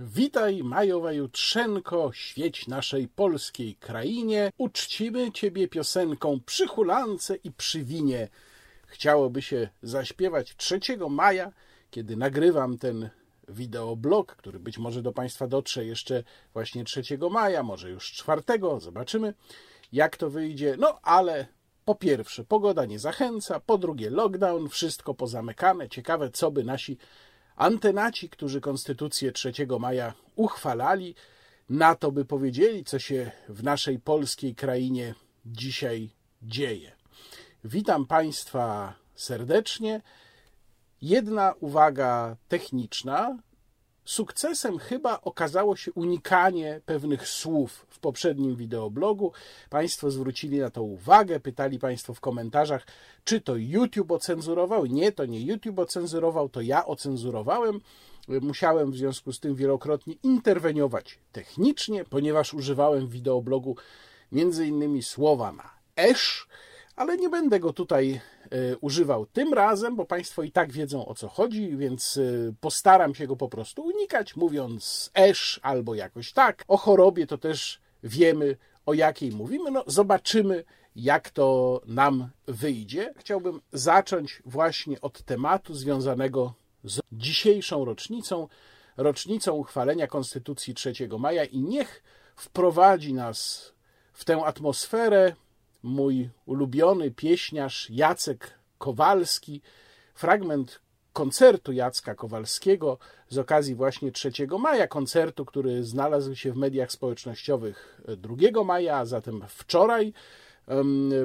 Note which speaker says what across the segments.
Speaker 1: Witaj, majowa jutrzenko, świeć naszej polskiej krainie. Uczcimy Ciebie piosenką przy hulance i przy winie. Chciałoby się zaśpiewać 3 maja, kiedy nagrywam ten wideoblog, który być może do Państwa dotrze jeszcze właśnie 3 maja, może już 4. Zobaczymy, jak to wyjdzie. No ale po pierwsze, pogoda nie zachęca, po drugie, lockdown, wszystko pozamykane. Ciekawe, co by nasi antenaci, którzy Konstytucję 3 maja uchwalali, na to by powiedzieli, co się w naszej polskiej krainie dzisiaj dzieje. Witam Państwa serdecznie. Jedna uwaga techniczna. Sukcesem chyba okazało się unikanie pewnych słów w poprzednim wideoblogu. Państwo zwrócili na to uwagę, pytali Państwo w komentarzach, czy to YouTube ocenzurował. Nie, to nie YouTube ocenzurował, to ja ocenzurowałem. Musiałem w związku z tym wielokrotnie interweniować technicznie, ponieważ używałem w wideoblogu między innymi słowa na esz, ale nie będę go tutaj e, używał tym razem, bo Państwo i tak wiedzą o co chodzi, więc e, postaram się go po prostu unikać, mówiąc esz albo jakoś tak. O chorobie to też wiemy, o jakiej mówimy. No, zobaczymy, jak to nam wyjdzie. Chciałbym zacząć właśnie od tematu związanego z dzisiejszą rocznicą, rocznicą uchwalenia Konstytucji 3 maja i niech wprowadzi nas w tę atmosferę mój ulubiony pieśniarz Jacek Kowalski, fragment koncertu Jacka Kowalskiego z okazji właśnie 3 maja, koncertu, który znalazł się w mediach społecznościowych 2 maja, a zatem wczoraj.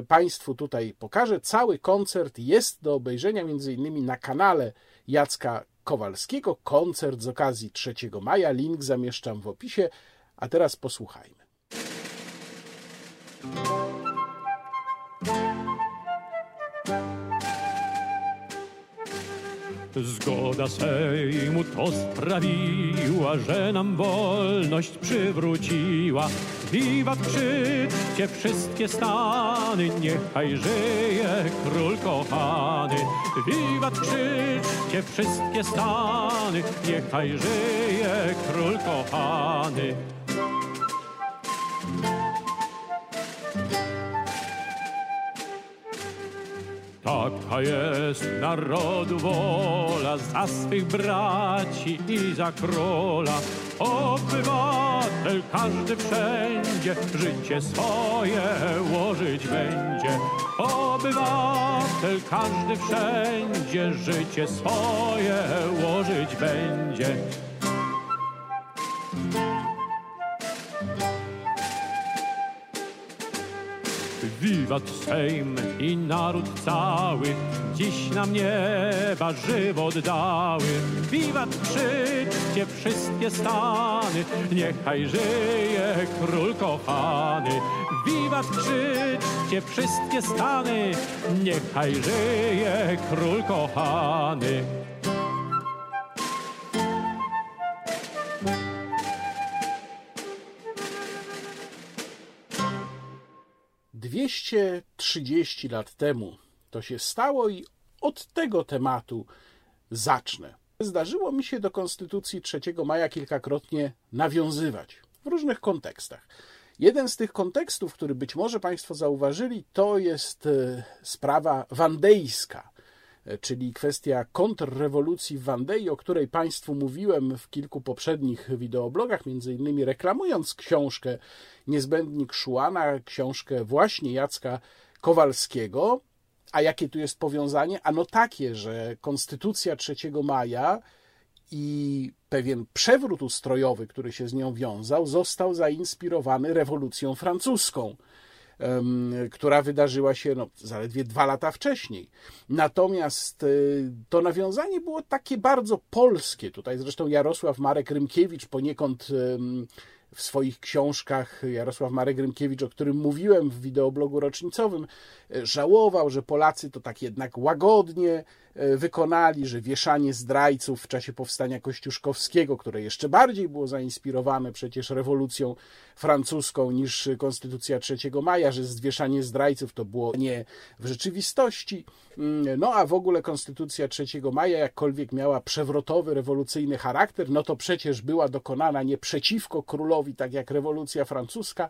Speaker 1: Państwu tutaj pokażę. Cały koncert jest do obejrzenia między innymi na kanale Jacka Kowalskiego. Koncert z okazji 3 maja. Link zamieszczam w opisie. A teraz posłuchajmy.
Speaker 2: Zgoda Sejmu to sprawiła, że nam wolność przywróciła. Wiwat krzyczcie wszystkie stany, niechaj żyje król kochany. Wiwat krzyczcie wszystkie stany, niechaj żyje król kochany. Taka jest narodu wola za swych braci i za króla. Obywatel każdy wszędzie życie swoje łożyć będzie. Obywatel każdy wszędzie życie swoje łożyć będzie. Wiwat Sejm i naród cały dziś nam nieba żywot dały. Wiwat krzyczcie wszystkie stany, niechaj żyje król kochany. Wiwat krzyczcie wszystkie stany, niechaj żyje król kochany.
Speaker 1: 230 lat temu to się stało i od tego tematu zacznę. Zdarzyło mi się do Konstytucji 3 maja kilkakrotnie nawiązywać w różnych kontekstach. Jeden z tych kontekstów, który być może Państwo zauważyli, to jest e, sprawa wandejska, czyli kwestia kontrrewolucji w Wandei, o której Państwu mówiłem w kilku poprzednich wideoblogach, między innymi reklamując książkę Niezbędnik Szuana, książkę właśnie Jacka Kowalskiego. A jakie tu jest powiązanie? Ano takie, że Konstytucja 3 maja i pewien przewrót ustrojowy, który się z nią wiązał, został zainspirowany rewolucją francuską, która wydarzyła się no, zaledwie dwa lata wcześniej. Natomiast y, to nawiązanie było takie bardzo polskie. Tutaj zresztą Jarosław Marek Rymkiewicz poniekąd w swoich książkach Jarosław Marek Rymkiewicz, o którym mówiłem w wideoblogu rocznicowym, e, żałował, że Polacy to tak jednak łagodnie wykonali, że wieszanie zdrajców w czasie powstania kościuszkowskiego, które jeszcze bardziej było zainspirowane przecież rewolucją francuską niż Konstytucja 3 maja, że zwieszanie zdrajców to było nie w rzeczywistości. Mm, no a w ogóle Konstytucja 3 maja, jakkolwiek miała przewrotowy, rewolucyjny charakter, no to przecież była dokonana nie przeciwko królowi, tak jak rewolucja francuska,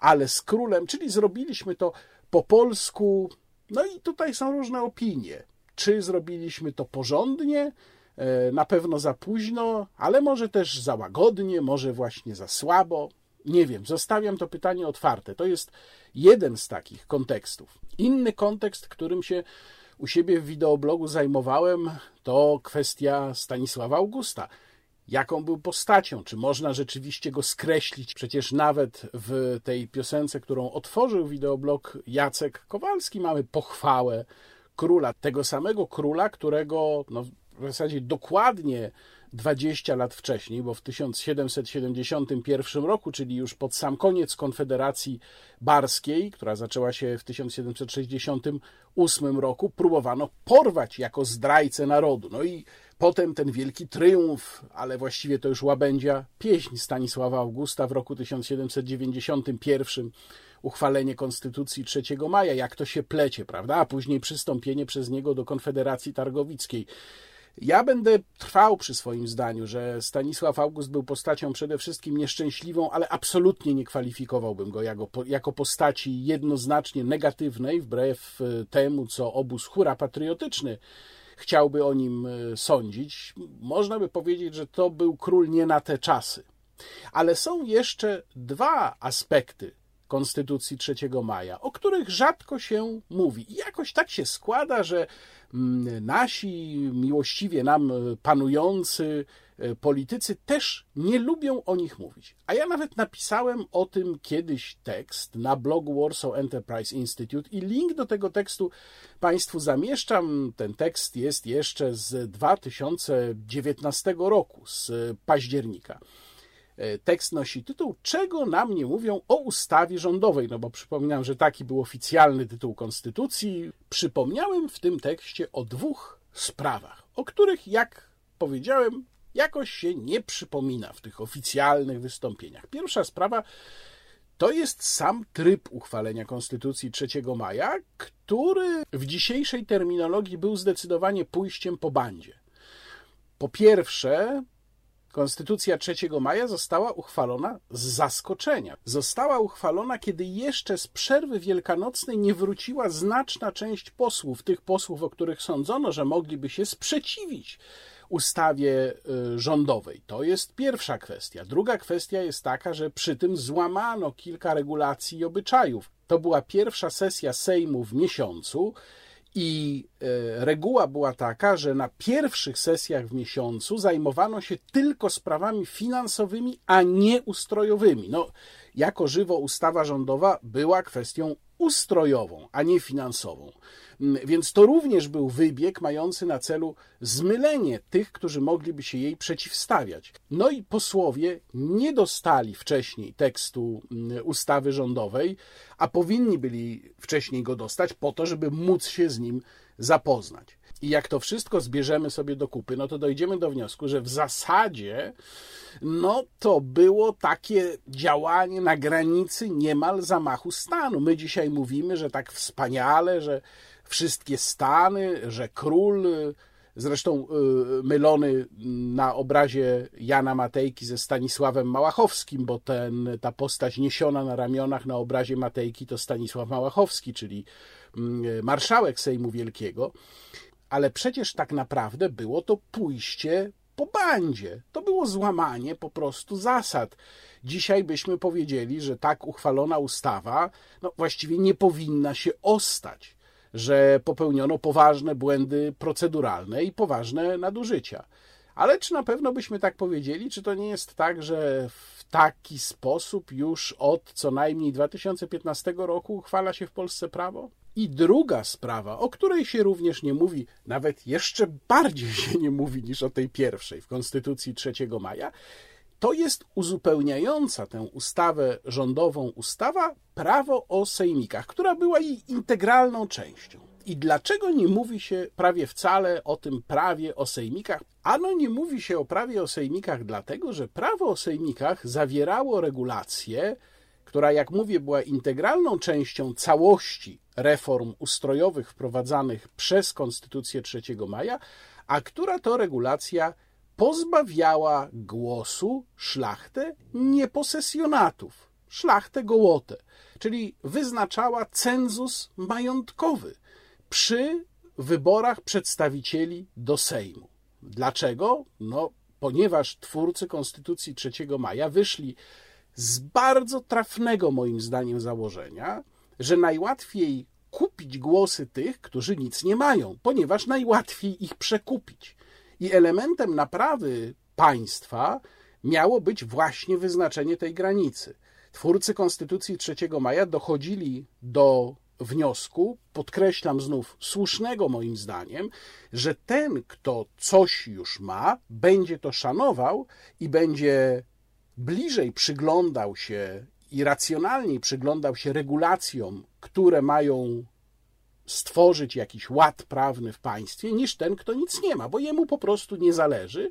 Speaker 1: ale z królem, czyli zrobiliśmy to po polsku. No i tutaj są różne opinie. Czy zrobiliśmy to porządnie? E, na pewno za późno, ale może też za łagodnie, może właśnie za słabo. Nie wiem, zostawiam to pytanie otwarte. To jest jeden z takich kontekstów. Inny kontekst, którym się u siebie w wideoblogu zajmowałem, to kwestia Stanisława Augusta. Jaką był postacią? Czy można rzeczywiście go skreślić? Przecież nawet w tej piosence, którą otworzył wideoblog Jacek Kowalski, mamy pochwałę króla, tego samego króla, którego no, w zasadzie dokładnie 20 lat wcześniej, bo w 1771 roku, czyli już pod sam koniec Konfederacji Barskiej, która zaczęła się w 1768 roku, próbowano porwać jako zdrajcę narodu. No i potem ten wielki triumf, ale właściwie to już łabędzia pieśń Stanisława Augusta w roku 1791 uchwalenie Konstytucji 3 maja, jak to się plecie, prawda? A później przystąpienie przez niego do Konfederacji Targowickiej. Ja będę trwał przy swoim zdaniu, że Stanisław August był postacią przede wszystkim nieszczęśliwą, ale absolutnie nie kwalifikowałbym go jako, jako postaci jednoznacznie negatywnej, wbrew e, temu, co obóz hura patriotyczny chciałby o nim e, sądzić. Można by powiedzieć, że to był król nie na te czasy. Ale są jeszcze dwa aspekty Konstytucji 3 maja, o których rzadko się mówi. I jakoś tak się składa, że mm, nasi miłościwie nam panujący e, politycy też nie lubią o nich mówić. A ja nawet napisałem o tym kiedyś tekst na blogu Warsaw Enterprise Institute i link do tego tekstu Państwu zamieszczam. Ten tekst jest jeszcze z 2019 roku, z października. E, tekst nosi tytuł Czego nam nie mówią o ustawie rządowej? No bo przypominam, że taki był oficjalny tytuł Konstytucji. Przypomniałem w tym tekście o dwóch sprawach, o których, jak powiedziałem, jakoś się nie przypomina w tych oficjalnych wystąpieniach. Pierwsza sprawa to jest sam tryb uchwalenia Konstytucji 3 maja, który w dzisiejszej terminologii był zdecydowanie pójściem po bandzie. Po pierwsze, Konstytucja 3 maja została uchwalona z zaskoczenia. Została uchwalona, kiedy jeszcze z przerwy wielkanocnej nie wróciła znaczna część posłów, tych posłów, o których sądzono, że mogliby się sprzeciwić ustawie y, rządowej. To jest pierwsza kwestia. Druga kwestia jest taka, że przy tym złamano kilka regulacji i obyczajów. To była pierwsza sesja Sejmu w miesiącu i e, reguła była taka, że na pierwszych sesjach w miesiącu zajmowano się tylko sprawami finansowymi, a nie ustrojowymi. No, jako żywo ustawa rządowa była kwestią ustrojową, a nie finansową. Mm, więc to również był wybieg mający na celu zmylenie tych, którzy mogliby się jej przeciwstawiać. No i posłowie nie dostali wcześniej tekstu mm, ustawy rządowej, a powinni byli wcześniej go dostać po to, żeby móc się z nim zapoznać. I jak to wszystko zbierzemy sobie do kupy, no to dojdziemy do wniosku, że w zasadzie no to było takie działanie na granicy niemal zamachu stanu. My dzisiaj mówimy, że tak wspaniale, że wszystkie stany, że król, zresztą y, mylony na obrazie Jana Matejki ze Stanisławem Małachowskim, bo ten, ta postać niesiona na ramionach na obrazie Matejki to Stanisław Małachowski, czyli mm, marszałek Sejmu Wielkiego. Ale przecież tak naprawdę było to pójście po bandzie. To było złamanie po prostu zasad. Dzisiaj byśmy powiedzieli, że tak uchwalona ustawa no, właściwie nie powinna się ostać, że popełniono poważne błędy proceduralne i poważne nadużycia. Ale czy na pewno byśmy tak powiedzieli? Czy to nie jest tak, że w taki sposób już od co najmniej 2015 roku uchwala się w Polsce prawo? I druga sprawa, o której się również nie mówi, nawet jeszcze bardziej się nie mówi niż o tej pierwszej w Konstytucji 3 maja, to jest uzupełniająca tę ustawę rządową ustawa prawo o sejmikach, która była jej integralną częścią. I dlaczego nie mówi się prawie wcale o tym prawie o sejmikach? Ano nie mówi się o prawie o sejmikach dlatego, że prawo o sejmikach zawierało regulację, która, jak mówię, była integralną częścią całości reform ustrojowych wprowadzanych przez Konstytucję 3 maja, a która to regulacja pozbawiała głosu szlachtę nieposesjonatów, szlachtę gołotę, czyli wyznaczała cenzus majątkowy przy wyborach przedstawicieli do Sejmu. Dlaczego? No, ponieważ twórcy Konstytucji 3 maja wyszli z bardzo trafnego, moim zdaniem, założenia, że najłatwiej kupić głosy tych, którzy nic nie mają, ponieważ najłatwiej ich przekupić. I elementem naprawy państwa miało być właśnie wyznaczenie tej granicy. Twórcy Konstytucji 3 maja dochodzili do wniosku, podkreślam znów, słusznego moim zdaniem, że ten, kto coś już ma, będzie to szanował i będzie bliżej przyglądał się i racjonalniej przyglądał się regulacjom, które mają stworzyć jakiś ład prawny w państwie, niż ten, kto nic nie ma, bo jemu po prostu nie zależy.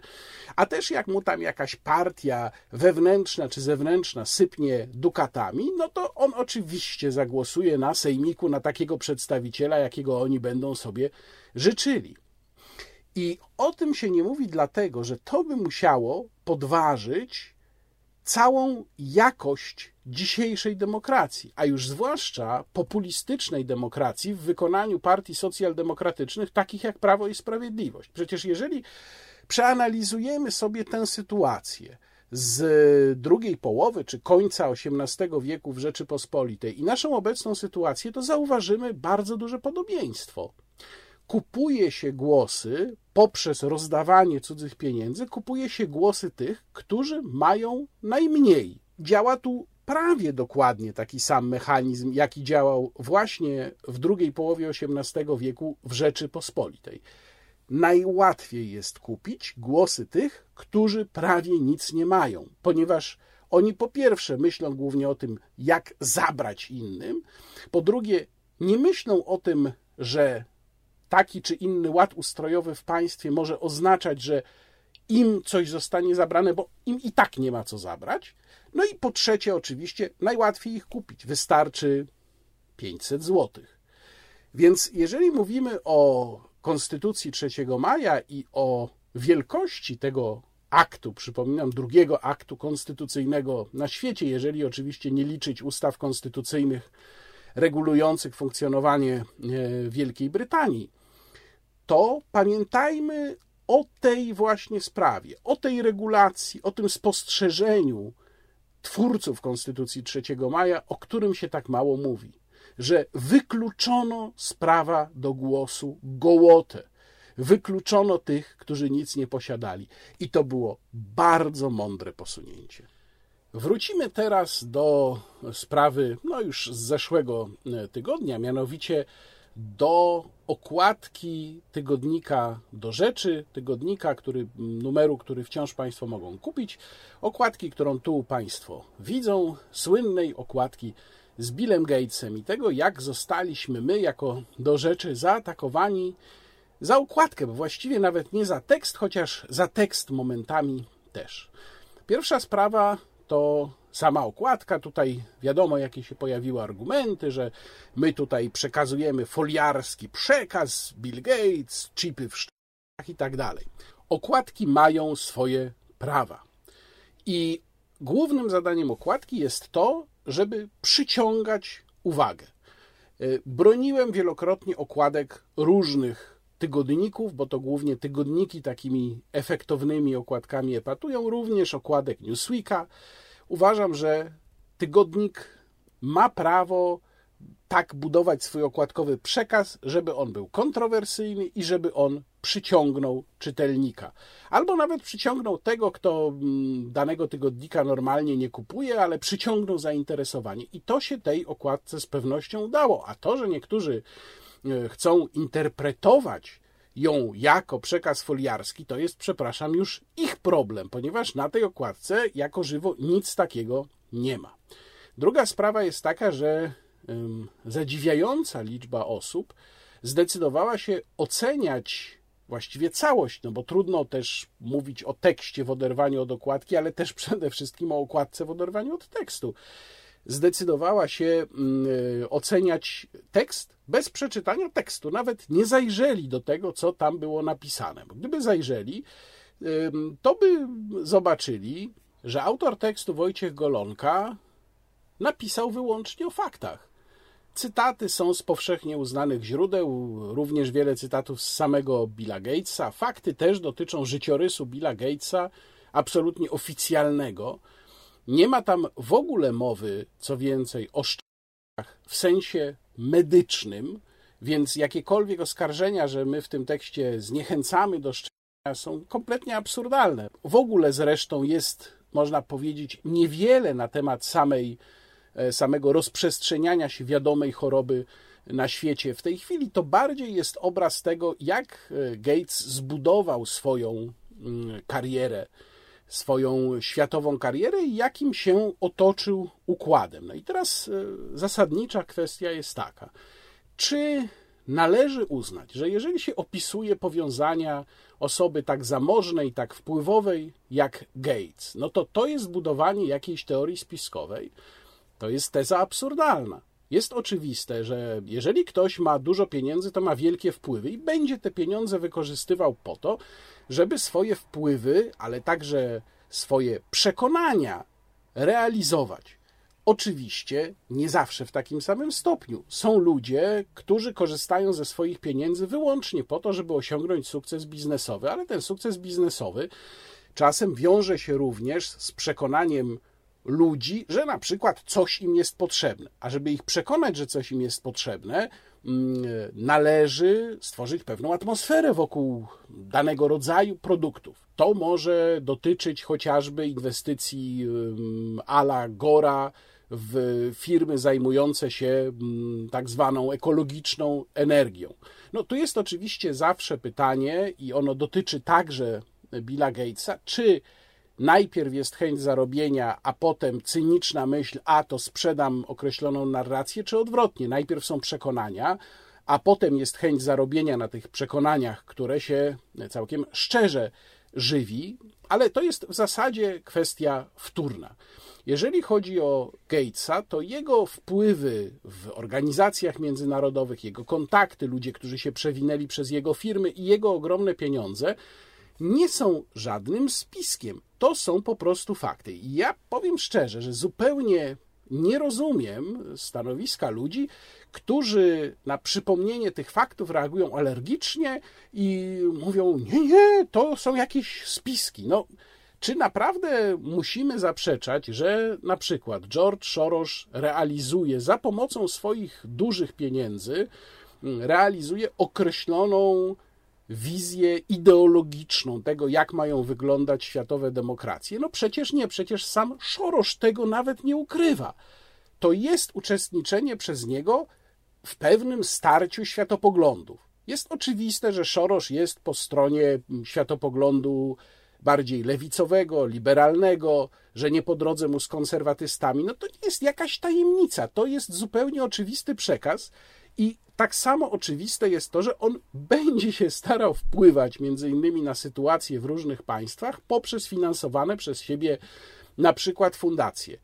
Speaker 1: A też jak mu tam jakaś partia wewnętrzna czy zewnętrzna sypnie dukatami, no to on oczywiście zagłosuje na sejmiku na takiego przedstawiciela, jakiego oni będą sobie życzyli. I o tym się nie mówi dlatego, że to by musiało podważyć całą jakość dzisiejszej demokracji, a już zwłaszcza populistycznej demokracji w wykonaniu partii socjaldemokratycznych, takich jak Prawo i Sprawiedliwość. Przecież jeżeli przeanalizujemy sobie tę sytuację z drugiej połowy czy końca XVIII wieku w Rzeczypospolitej i naszą obecną sytuację, to zauważymy bardzo duże podobieństwo kupuje się głosy poprzez rozdawanie cudzych pieniędzy, kupuje się głosy tych, którzy mają najmniej. Działa tu prawie dokładnie taki sam mechanizm, jaki działał właśnie w drugiej połowie XVIII wieku w Rzeczypospolitej. Najłatwiej jest kupić głosy tych, którzy prawie nic nie mają, ponieważ oni po pierwsze myślą głównie o tym, jak zabrać innym, po drugie nie myślą o tym, że taki czy inny ład ustrojowy w państwie może oznaczać, że im coś zostanie zabrane, bo im i tak nie ma co zabrać. No i po trzecie, oczywiście, najłatwiej ich kupić. Wystarczy 500 zł. Więc jeżeli mówimy o Konstytucji 3 maja i o wielkości tego aktu, przypominam, drugiego aktu konstytucyjnego na świecie, jeżeli oczywiście nie liczyć ustaw konstytucyjnych regulujących funkcjonowanie e, Wielkiej Brytanii, to pamiętajmy o tej właśnie sprawie, o tej regulacji, o tym spostrzeżeniu twórców Konstytucji 3 maja, o którym się tak mało mówi, że wykluczono sprawa do głosu gołotę. Wykluczono tych, którzy nic nie posiadali. I to było bardzo mądre posunięcie. Wrócimy teraz do sprawy, no już z zeszłego e, tygodnia, mianowicie do okładki tygodnika do rzeczy, tygodnika, który, numeru, który wciąż Państwo mogą kupić, okładki, którą tu Państwo widzą, słynnej okładki z Billem Gatesem i tego, jak zostaliśmy my, jako do rzeczy, zaatakowani za okładkę, bo właściwie nawet nie za tekst, chociaż za tekst momentami też. Pierwsza sprawa to sama okładka. Tutaj wiadomo, jakie się pojawiły argumenty, że my tutaj przekazujemy foliarski przekaz, Bill Gates, chipy w sztach i tak dalej. Okładki mają swoje prawa. I głównym zadaniem okładki jest to, żeby przyciągać uwagę. Y, broniłem wielokrotnie okładek różnych tygodników, bo to głównie tygodniki takimi efektownymi okładkami epatują, również okładek Newsweeka. Uważam, że tygodnik ma prawo tak budować swój okładkowy przekaz, żeby on był kontrowersyjny i żeby on przyciągnął czytelnika. Albo nawet przyciągnął tego, kto mm, danego tygodnika normalnie nie kupuje, ale przyciągnął zainteresowanie. I to się tej okładce z pewnością udało. A to, że niektórzy chcą interpretować ją jako przekaz foliarski, to jest, przepraszam, już ich problem, ponieważ na tej okładce jako żywo nic takiego nie ma. Druga sprawa jest taka, że zadziwiająca liczba osób zdecydowała się oceniać właściwie całość, no bo trudno też mówić o tekście w oderwaniu od okładki, ale też przede wszystkim o okładce w oderwaniu od tekstu. Zdecydowała się mm, oceniać tekst bez przeczytania tekstu, nawet nie zajrzeli do tego, co tam było napisane. Bo gdyby zajrzeli, to by zobaczyli, że autor tekstu Wojciech Golonka napisał wyłącznie o faktach. Cytaty są z powszechnie uznanych źródeł, również wiele cytatów z samego Billa Gatesa. Fakty też dotyczą życiorysu Billa Gatesa, absolutnie oficjalnego. Nie ma tam w ogóle mowy, co więcej, o szczepionkach w sensie medycznym, więc jakiekolwiek oskarżenia, że my w tym tekście zniechęcamy do szczepienia, są kompletnie absurdalne. W ogóle zresztą jest, można powiedzieć, niewiele na temat samej E, samego rozprzestrzeniania się wiadomej choroby na świecie w tej chwili, to bardziej jest obraz tego, jak e, Gates zbudował swoją mm, karierę, swoją światową karierę i jakim się otoczył układem. No i teraz e, zasadnicza kwestia jest taka: czy należy uznać, że jeżeli się opisuje powiązania osoby tak zamożnej, tak wpływowej jak Gates, no to to jest budowanie jakiejś teorii spiskowej, to jest teza absurdalna. Jest oczywiste, że jeżeli ktoś ma dużo pieniędzy, to ma wielkie wpływy i będzie te pieniądze wykorzystywał po to, żeby swoje wpływy, ale także swoje przekonania realizować. Oczywiście nie zawsze w takim samym stopniu. Są ludzie, którzy korzystają ze swoich pieniędzy wyłącznie po to, żeby osiągnąć sukces biznesowy, ale ten sukces biznesowy czasem wiąże się również z przekonaniem ludzi, że na przykład coś im jest potrzebne. A żeby ich przekonać, że coś im jest potrzebne, należy stworzyć pewną atmosferę wokół danego rodzaju produktów. To może dotyczyć chociażby inwestycji mm, ala Gora w firmy zajmujące się mm, tak zwaną ekologiczną energią. No tu jest oczywiście zawsze pytanie i ono dotyczy także Billa Gatesa, czy najpierw jest chęć zarobienia, a potem cyniczna myśl, a to sprzedam określoną narrację, czy odwrotnie. Najpierw są przekonania, a potem jest chęć zarobienia na tych przekonaniach, które się całkiem szczerze żywi, ale to jest w zasadzie kwestia wtórna. Jeżeli chodzi o Gatesa, to jego wpływy w organizacjach międzynarodowych, jego kontakty, ludzie, którzy się przewinęli przez jego firmy i jego ogromne pieniądze nie są żadnym spiskiem. To są po prostu fakty. I ja powiem szczerze, że zupełnie nie rozumiem stanowiska ludzi, którzy na przypomnienie tych faktów reagują alergicznie i mówią: Nie, nie, to są jakieś spiski. No, czy naprawdę musimy zaprzeczać, że na przykład George Soros realizuje za pomocą swoich dużych pieniędzy, realizuje określoną wizję ideologiczną tego, jak mają wyglądać światowe demokracje? No przecież nie, przecież sam Szorosz tego nawet nie ukrywa. To jest uczestniczenie przez niego w pewnym starciu światopoglądów. Jest oczywiste, że Szorosz jest po stronie światopoglądu bardziej lewicowego, liberalnego, że nie po drodze mu z konserwatystami. No to nie jest jakaś tajemnica, to jest zupełnie oczywisty przekaz i tak samo oczywiste jest to, że on będzie się starał wpływać między innymi na sytuacje w różnych państwach poprzez finansowane przez siebie na przykład fundacje.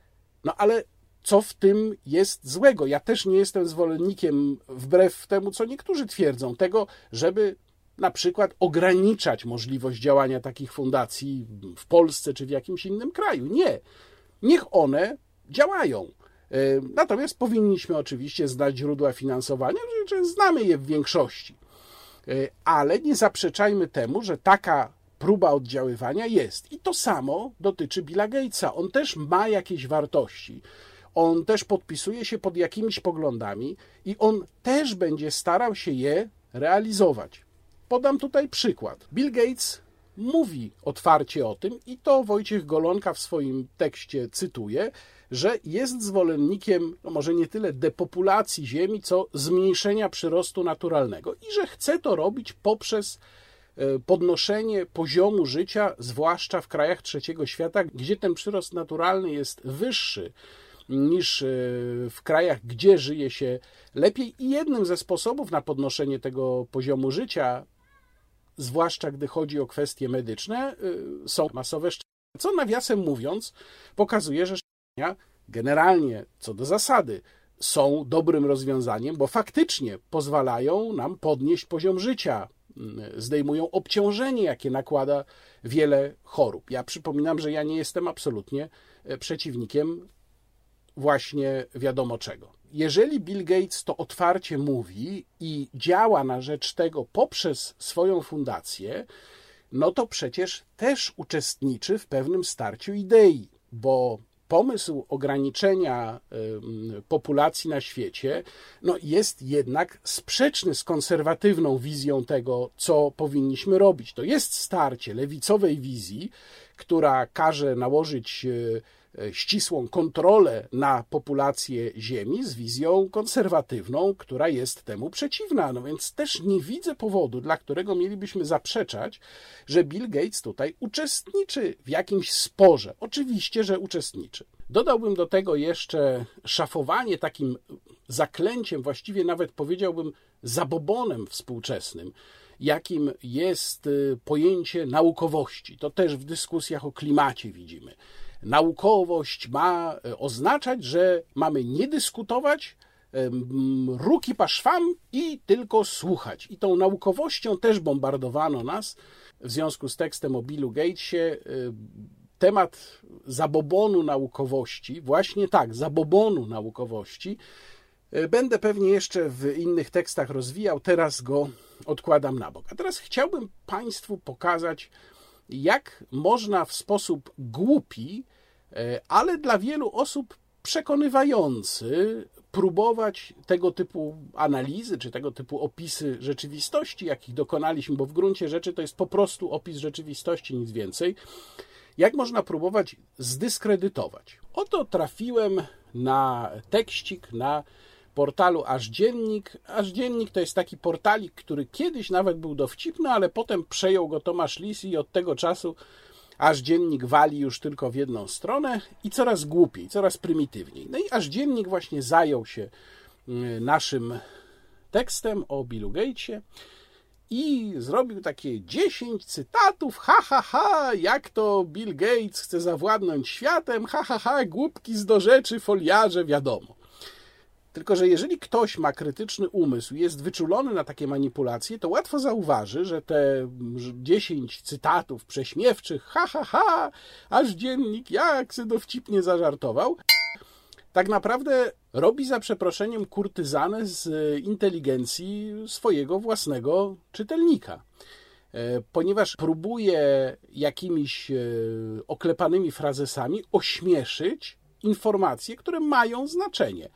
Speaker 1: No ale co w tym jest złego? Ja też nie jestem zwolennikiem, wbrew temu, co niektórzy twierdzą, tego, żeby na przykład ograniczać możliwość działania takich fundacji w Polsce czy w jakimś innym kraju. Nie. Niech one działają. Natomiast powinniśmy oczywiście znać źródła finansowania, że znamy je w większości. E, ale nie zaprzeczajmy temu, że taka próba oddziaływania jest. I to samo dotyczy Billa Gatesa. On też ma jakieś wartości. On też podpisuje się pod jakimiś poglądami i on też będzie starał się je realizować. Podam tutaj przykład. Bill Gates mówi otwarcie o tym i to Wojciech Golonka w swoim tekście cytuje, że jest zwolennikiem, no może nie tyle depopulacji Ziemi, co zmniejszenia przyrostu naturalnego i że chce to robić poprzez e, podnoszenie poziomu życia, zwłaszcza w krajach trzeciego świata, gdzie ten przyrost naturalny jest wyższy niż e, w krajach, gdzie żyje się lepiej. I jednym ze sposobów na podnoszenie tego poziomu życia, zwłaszcza gdy chodzi o kwestie medyczne, są masowe szczepienia. Co nawiasem mówiąc, pokazuje, że generalnie, co do zasady, są dobrym rozwiązaniem, bo faktycznie pozwalają nam podnieść poziom życia, mm, zdejmują obciążenie, jakie nakłada wiele chorób. Ja przypominam, że ja nie jestem absolutnie e, przeciwnikiem właśnie wiadomo czego. Jeżeli Bill Gates to otwarcie mówi i działa na rzecz tego poprzez swoją fundację, no to przecież też uczestniczy w pewnym starciu idei, bo pomysł ograniczenia populacji na świecie no, jest jednak sprzeczny z konserwatywną wizją tego, co powinniśmy robić. To jest starcie lewicowej wizji, która każe nałożyć e, ścisłą kontrolę na populację Ziemi z wizją konserwatywną, która jest temu przeciwna. No więc też nie widzę powodu, dla którego mielibyśmy zaprzeczać, że Bill Gates tutaj uczestniczy w jakimś sporze. Oczywiście, że uczestniczy. Dodałbym do tego jeszcze szafowanie takim zaklęciem, właściwie nawet powiedziałbym zabobonem współczesnym, jakim jest y, pojęcie naukowości. To też w dyskusjach o klimacie widzimy naukowość ma e, oznaczać, że mamy nie dyskutować, ruki paszwam i tylko słuchać. I tą naukowością też bombardowano nas w związku z tekstem o Billu Gatesie. E, temat zabobonu naukowości, właśnie tak, zabobonu naukowości, e, będę pewnie jeszcze w innych tekstach rozwijał, teraz go odkładam na bok. A teraz chciałbym Państwu pokazać, jak można w sposób głupi, e, ale dla wielu osób przekonywający próbować tego typu analizy, czy tego typu opisy rzeczywistości, jakich dokonaliśmy, bo w gruncie rzeczy to jest po prostu opis rzeczywistości, nic więcej, jak można próbować zdyskredytować. Oto trafiłem na tekścik, na portalu Aż Dziennik. Aż Dziennik to jest taki portalik, który kiedyś nawet był dowcipny, ale potem przejął go Tomasz Lis i od tego czasu Aż Dziennik wali już tylko w jedną stronę i coraz głupiej, coraz prymitywniej. No i Aż Dziennik właśnie zajął się mm, naszym tekstem o Billu Gatesie i zrobił takie 10 cytatów, ha, ha, ha, jak to Bill Gates chce zawładnąć światem, ha, ha, ha, głupki z do rzeczy, foliarze, wiadomo. Tylko, że jeżeli ktoś ma krytyczny umysł, jest wyczulony na takie manipulacje, to łatwo zauważy, że te 10 cytatów prześmiewczych, ha, ha, ha, aż dziennik jak se dowcipnie zażartował, tak naprawdę robi za przeproszeniem kurtyzanę z inteligencji swojego własnego czytelnika. E, ponieważ próbuje jakimiś e, oklepanymi frazesami ośmieszyć informacje, które mają znaczenie.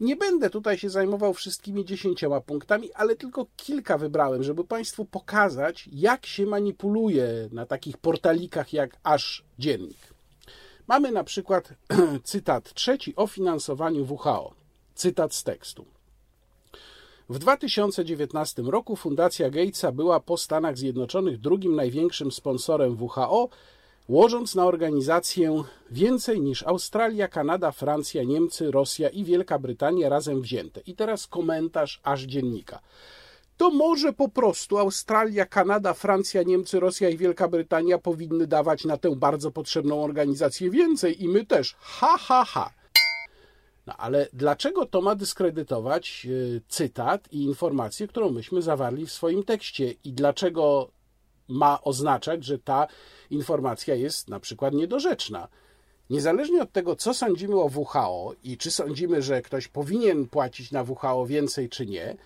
Speaker 1: Nie będę tutaj się zajmował wszystkimi dziesięcioma punktami, ale tylko kilka wybrałem, żeby Państwu pokazać, jak się manipuluje na takich portalikach jak aż dziennik. Mamy na przykład cytat trzeci o finansowaniu WHO. Cytat z tekstu. W 2019 roku Fundacja Gatesa była po Stanach Zjednoczonych drugim największym sponsorem WHO łożąc na organizację więcej niż Australia, Kanada, Francja, Niemcy, Rosja i Wielka Brytania razem wzięte. I teraz komentarz aż dziennika. To może po prostu Australia, Kanada, Francja, Niemcy, Rosja i Wielka Brytania powinny dawać na tę bardzo potrzebną organizację więcej i my też. Ha, ha, ha. No ale dlaczego to ma dyskredytować e, cytat i informację, którą myśmy zawarli w swoim tekście i dlaczego ma oznaczać, że ta informacja jest na przykład niedorzeczna. Niezależnie od tego, co sądzimy o WHO i czy sądzimy, że ktoś powinien płacić na WHO więcej czy nie,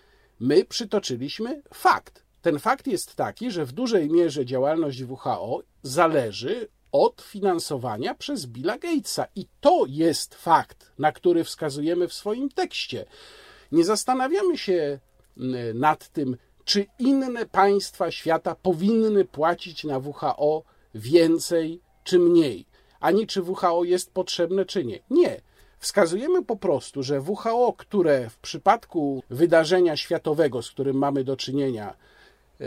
Speaker 1: my przytoczyliśmy fakt. Ten fakt jest taki, że w dużej mierze działalność WHO zależy od finansowania przez Billa Gatesa. I to jest fakt, na który wskazujemy w swoim tekście. Nie zastanawiamy się mm, nad tym, czy inne państwa świata powinny płacić na WHO więcej czy mniej, ani czy WHO jest potrzebne czy nie. Nie. Wskazujemy po prostu, że WHO, które w przypadku wydarzenia światowego, z którym mamy do czynienia,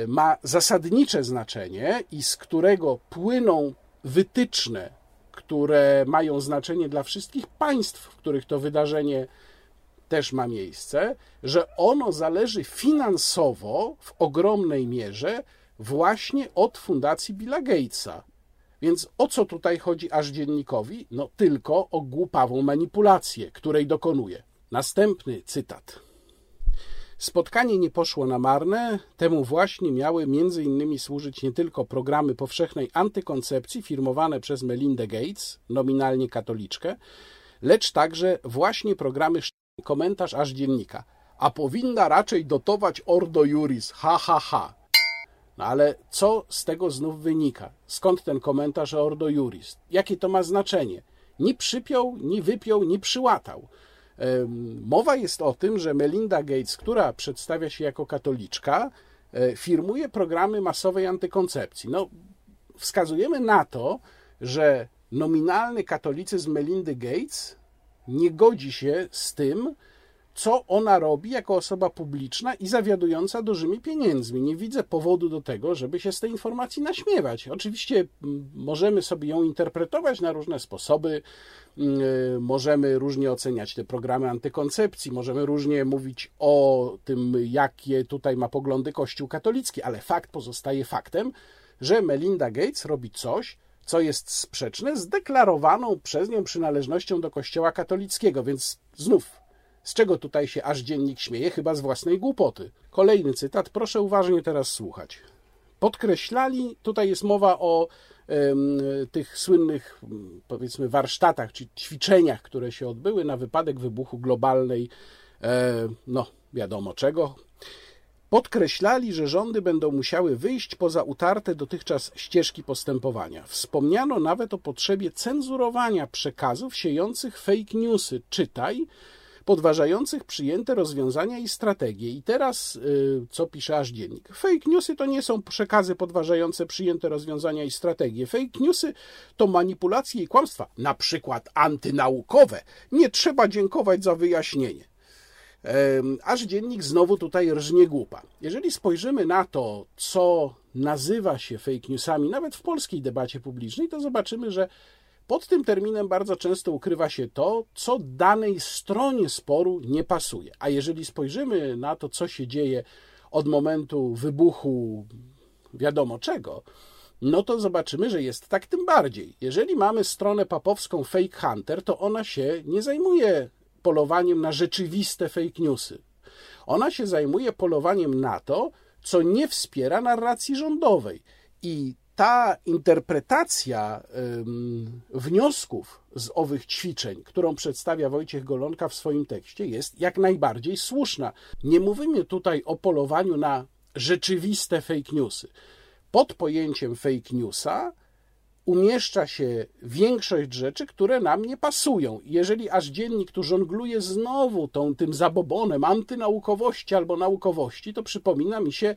Speaker 1: ma zasadnicze znaczenie i z którego płyną wytyczne, które mają znaczenie dla wszystkich państw, w których to wydarzenie też ma miejsce, że ono zależy finansowo w ogromnej mierze właśnie od fundacji Billa Gatesa. Więc o co tutaj chodzi aż dziennikowi? No tylko o głupawą manipulację, której dokonuje. Następny cytat. Spotkanie nie poszło na marne, temu właśnie miały między innymi służyć nie tylko programy powszechnej antykoncepcji firmowane przez Melinda Gates, nominalnie katoliczkę, lecz także właśnie programy komentarz aż dziennika. A powinna raczej dotować Ordo Juris, ha ha ha. No ale co z tego znów wynika? Skąd ten komentarz o Ordo Juris? Jakie to ma znaczenie? Ni przypiął, ni wypiął, ni przyłatał. Mowa jest o tym, że Melinda Gates, która przedstawia się jako katoliczka, e, firmuje programy masowej antykoncepcji. No, wskazujemy na to, że nominalny katolicyzm Melindy Gates nie godzi się z tym, co ona robi jako osoba publiczna i zawiadująca dużymi pieniędzmi. Nie widzę powodu do tego, żeby się z tej informacji naśmiewać. Oczywiście możemy sobie ją interpretować na różne sposoby, y, możemy różnie oceniać te programy antykoncepcji, możemy różnie mówić o tym, jakie tutaj ma poglądy Kościół katolicki, ale fakt pozostaje faktem, że Melinda Gates robi coś, co jest sprzeczne z deklarowaną przez nią przynależnością do Kościoła katolickiego, więc znów z czego tutaj się aż dziennik śmieje? Chyba z własnej głupoty. Kolejny cytat, proszę uważnie teraz słuchać. Podkreślali, tutaj jest mowa o tych słynnych, powiedzmy, warsztatach czy ćwiczeniach, które się odbyły na wypadek wybuchu globalnej, e, no wiadomo czego. Podkreślali, że rządy będą musiały wyjść poza utarte dotychczas ścieżki postępowania. Wspomniano nawet o potrzebie cenzurowania przekazów siejących fake newsy, czytaj, podważających przyjęte rozwiązania i strategie. I teraz, y, co pisze aż dziennik? Fake newsy to nie są przekazy podważające przyjęte rozwiązania i strategie. Fake newsy to manipulacje i kłamstwa, na przykład antynaukowe. Nie trzeba dziękować za wyjaśnienie. Aż dziennik znowu tutaj rżnie głupa. Jeżeli spojrzymy na to, co nazywa się fake newsami, nawet w polskiej debacie publicznej, to zobaczymy, że pod tym terminem bardzo często ukrywa się to, co danej stronie sporu nie pasuje. A jeżeli spojrzymy na to, co się dzieje od momentu wybuchu wiadomo czego, no to zobaczymy, że jest tak tym bardziej. Jeżeli mamy stronę papowską Fake Hunter, to ona się nie zajmuje polowaniem na rzeczywiste fake newsy. Ona się zajmuje polowaniem na to, co nie wspiera narracji rządowej. I ta interpretacja wniosków z owych ćwiczeń, którą przedstawia Wojciech Golonka w swoim tekście, jest jak najbardziej słuszna. Nie mówimy tutaj o polowaniu na rzeczywiste fake newsy. Pod pojęciem fake newsa umieszcza się większość rzeczy, które nam nie pasują. Jeżeli aż dziennik tu żongluje znowu tą, tym zabobonem antynaukowości albo naukowości, to przypomina mi się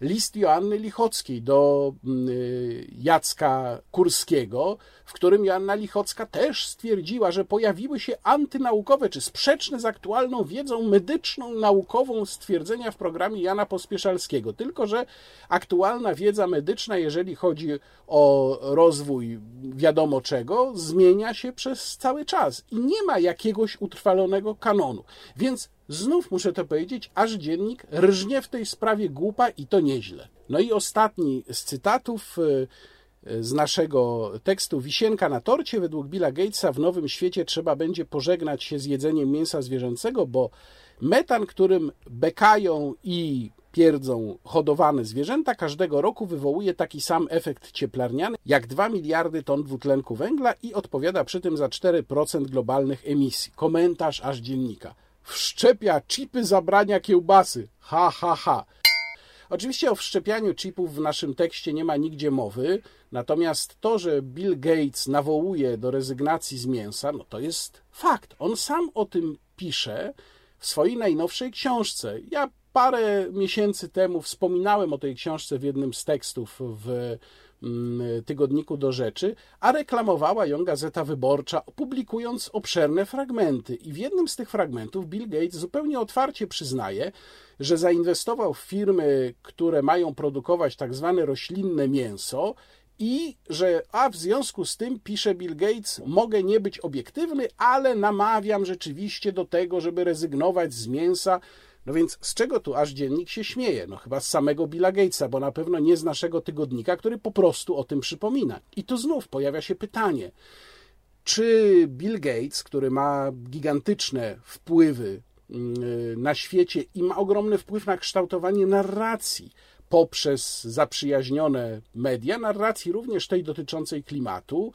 Speaker 1: list Joanny Lichockiej do mm, y, Jacka Kurskiego, w którym Joanna Lichocka też stwierdziła, że pojawiły się antynaukowe czy sprzeczne z aktualną wiedzą medyczną, naukową stwierdzenia w programie Jana Pospieszalskiego. Tylko, że aktualna wiedza medyczna, jeżeli chodzi o rozwój wiadomo czego, zmienia się przez cały czas i nie ma jakiegoś utrwalonego kanonu. Więc Znów muszę to powiedzieć, aż dziennik rżnie w tej sprawie głupa i to nieźle. No i ostatni z cytatów e, e, z naszego tekstu Wisienka na torcie. Według Billa Gatesa w nowym świecie trzeba będzie pożegnać się z jedzeniem mięsa zwierzęcego, bo metan, którym bekają i pierdzą hodowane zwierzęta, każdego roku wywołuje taki sam efekt cieplarniany jak 2 miliardy ton dwutlenku węgla i odpowiada przy tym za 4% globalnych emisji. Komentarz aż dziennika wszczepia chipy zabrania kiełbasy. Ha, ha, ha. Oczywiście o wszczepianiu chipów w naszym tekście nie ma nigdzie mowy, natomiast to, że Bill Gates nawołuje do rezygnacji z mięsa, no to jest fakt. On sam o tym pisze w swojej najnowszej książce. Ja parę miesięcy temu wspominałem o tej książce w jednym z tekstów w tygodniku do rzeczy, a reklamowała ją Gazeta Wyborcza, publikując obszerne fragmenty. I w jednym z tych fragmentów Bill Gates zupełnie otwarcie przyznaje, że zainwestował w firmy, które mają produkować tak zwane roślinne mięso i że, a w związku z tym, pisze Bill Gates, mogę nie być obiektywny, ale namawiam rzeczywiście do tego, żeby rezygnować z mięsa. No więc z czego tu aż dziennik się śmieje? No chyba z samego Billa Gatesa, bo na pewno nie z naszego tygodnika, który po prostu o tym przypomina. I tu znów pojawia się pytanie, czy Bill Gates, który ma gigantyczne wpływy mm, na świecie i ma ogromny wpływ na kształtowanie narracji, poprzez zaprzyjaźnione media, narracji również tej dotyczącej klimatu,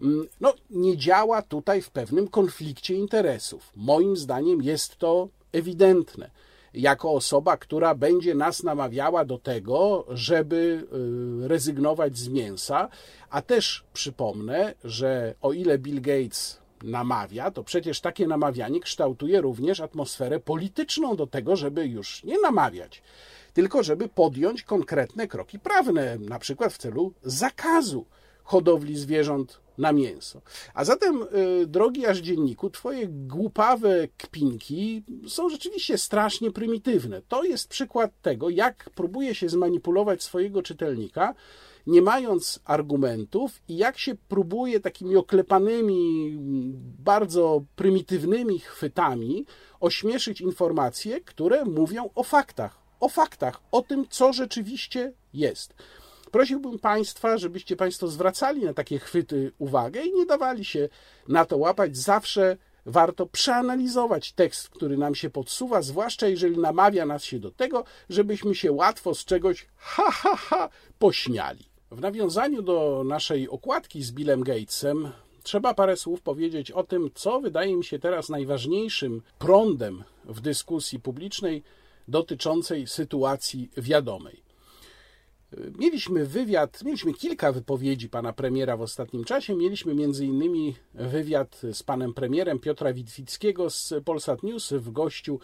Speaker 1: mm, no, nie działa tutaj w pewnym konflikcie interesów. Moim zdaniem jest to ewidentne. Jako osoba, która będzie nas namawiała do tego, żeby y, rezygnować z mięsa, a też przypomnę, że o ile Bill Gates namawia, to przecież takie namawianie kształtuje również atmosferę polityczną do tego, żeby już nie namawiać, tylko żeby podjąć konkretne kroki prawne, na przykład w celu zakazu hodowli zwierząt na mięso. A zatem, y, drogi aż dzienniku, twoje głupawe kpinki są rzeczywiście strasznie prymitywne. To jest przykład tego, jak próbuje się zmanipulować swojego czytelnika, nie mając argumentów i jak się próbuje takimi oklepanymi, bardzo prymitywnymi chwytami ośmieszyć informacje, które mówią o faktach, o faktach, o tym, co rzeczywiście jest. Prosiłbym Państwa, żebyście Państwo zwracali na takie chwyty uwagę i nie dawali się na to łapać. Zawsze warto przeanalizować tekst, który nam się podsuwa, zwłaszcza jeżeli namawia nas się do tego, żebyśmy się łatwo z czegoś ha, ha, ha pośmiali. W nawiązaniu do naszej okładki z Billem Gatesem, trzeba parę słów powiedzieć o tym, co wydaje mi się teraz najważniejszym prądem w dyskusji publicznej dotyczącej sytuacji wiadomej. Mieliśmy wywiad, mieliśmy kilka wypowiedzi pana premiera w ostatnim czasie. Mieliśmy innymi wywiad z panem premierem Piotra Witwickiego z Polsat News w gościu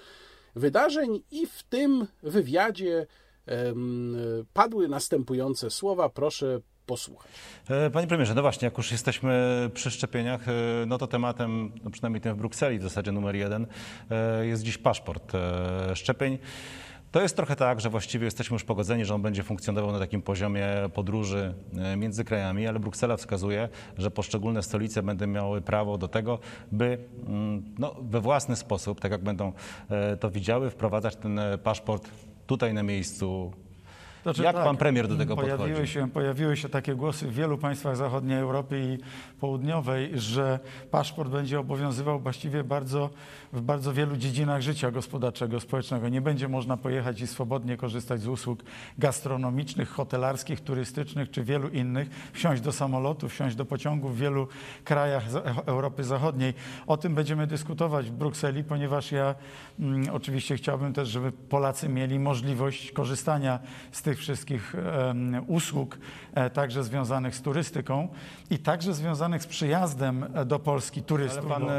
Speaker 1: wydarzeń i w tym wywiadzie padły następujące słowa. Proszę posłuchać.
Speaker 3: E, panie premierze, no właśnie, jak już jesteśmy przy szczepieniach, e, no to tematem, no przynajmniej tym w Brukseli w zasadzie numer jeden, e, jest dziś paszport szczepień. To jest trochę tak, że właściwie jesteśmy już pogodzeni, że on będzie funkcjonował na takim poziomie podróży między krajami, ale Bruksela wskazuje, że poszczególne stolice będą miały prawo do tego, by mm, no, we własny sposób, tak jak będą to widziały, wprowadzać ten paszport tutaj na miejscu znaczy, Jak tak, pan premier do tego
Speaker 4: pojawiły
Speaker 3: podchodzi?
Speaker 4: Się, pojawiły się takie głosy w wielu państwach zachodniej Europy i południowej, że paszport będzie obowiązywał właściwie bardzo, w bardzo wielu dziedzinach życia gospodarczego, społecznego. Nie będzie można pojechać i swobodnie korzystać z usług gastronomicznych, hotelarskich, turystycznych czy wielu innych, wsiąść do samolotu, wsiąść do pociągu w wielu krajach Europy Zachodniej. O tym będziemy dyskutować w Brukseli, ponieważ ja mm, oczywiście chciałbym też, żeby Polacy mieli możliwość korzystania z tych tych wszystkich usług, e, także związanych z turystyką i także związanych z przyjazdem e, do Polski turystów.
Speaker 3: Ale pan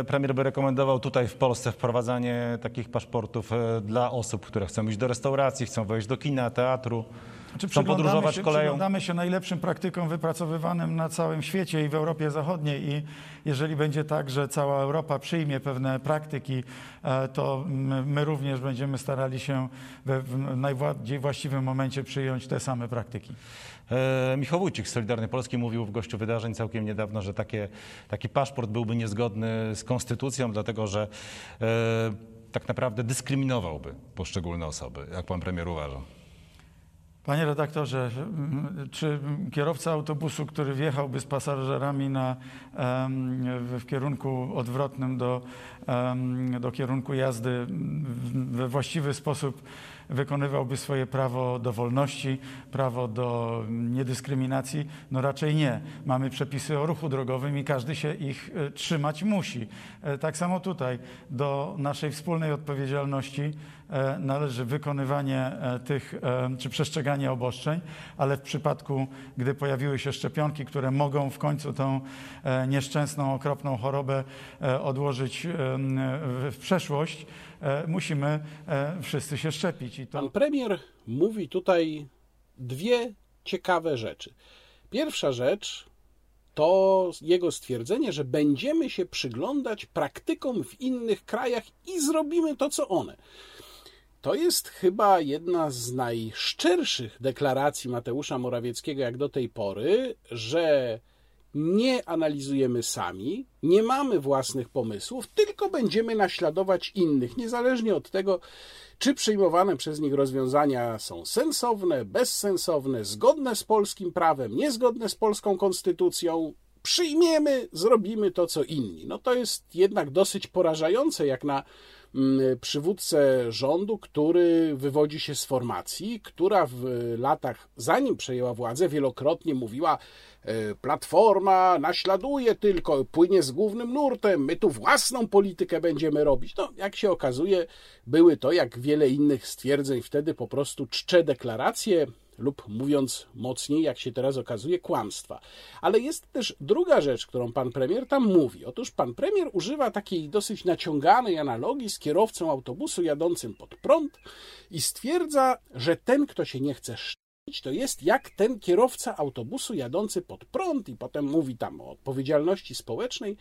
Speaker 3: e, premier by rekomendował tutaj w Polsce wprowadzanie takich paszportów dla osób, które chcą iść do restauracji, chcą wejść do kina, teatru.
Speaker 4: Czy chcą podróżować się, koleją? Przyglądamy się najlepszym praktykom wypracowywanym na całym świecie i w Europie Zachodniej i jeżeli będzie tak, że cała Europa przyjmie pewne praktyki, e, to my również będziemy starali się w najbardziej właściwym momencie przyjąć te same praktyki.
Speaker 3: E, Michał Wójcik z Solidarnej Polski mówił w gościu wydarzeń całkiem niedawno, że takie, taki paszport byłby niezgodny z konstytucją, dlatego że e, tak naprawdę dyskryminowałby poszczególne osoby. Jak pan premier uważa?
Speaker 4: Panie redaktorze, czy kierowca autobusu, który wjechałby z pasażerami na, w kierunku odwrotnym do, do kierunku jazdy we właściwy sposób wykonywałby swoje prawo do wolności, prawo do niedyskryminacji? No raczej nie. Mamy przepisy o ruchu drogowym i każdy się ich e, trzymać musi. E, tak samo tutaj do naszej wspólnej odpowiedzialności należy wykonywanie e, tych, e, czy przestrzeganie obostrzeń, ale w przypadku, gdy pojawiły się szczepionki, które mogą w końcu tą nieszczęsną, okropną chorobę odłożyć w przeszłość, musimy wszyscy się szczepić.
Speaker 1: I to... Pan premier mówi tutaj dwie ciekawe rzeczy. Pierwsza rzecz to jego stwierdzenie, że będziemy się przyglądać praktykom w innych krajach i zrobimy to, co one. To jest chyba jedna z najszczerszych deklaracji Mateusza Morawieckiego jak do tej pory, że nie analizujemy sami, nie mamy własnych pomysłów, tylko będziemy naśladować innych, niezależnie od tego, czy przyjmowane przez nich rozwiązania są sensowne, bezsensowne, zgodne z polskim prawem, niezgodne z polską konstytucją. Przyjmiemy, zrobimy to, co inni. No to jest jednak dosyć porażające, jak na przywódcę rządu, który wywodzi się z formacji, która w latach, zanim przejęła władzę, wielokrotnie mówiła, E, Platforma naśladuje tylko, płynie z głównym nurtem, my tu własną politykę będziemy robić. No, jak się okazuje, były to, jak wiele innych stwierdzeń, wtedy po prostu czcze deklaracje, lub mówiąc mocniej, jak się teraz okazuje, kłamstwa. Ale jest też druga rzecz, którą pan premier tam mówi. Otóż pan premier używa takiej dosyć naciąganej analogii z kierowcą autobusu jadącym pod prąd i stwierdza, że ten, kto się nie chce to jest jak ten kierowca autobusu jadący pod prąd i potem mówi tam o odpowiedzialności społecznej.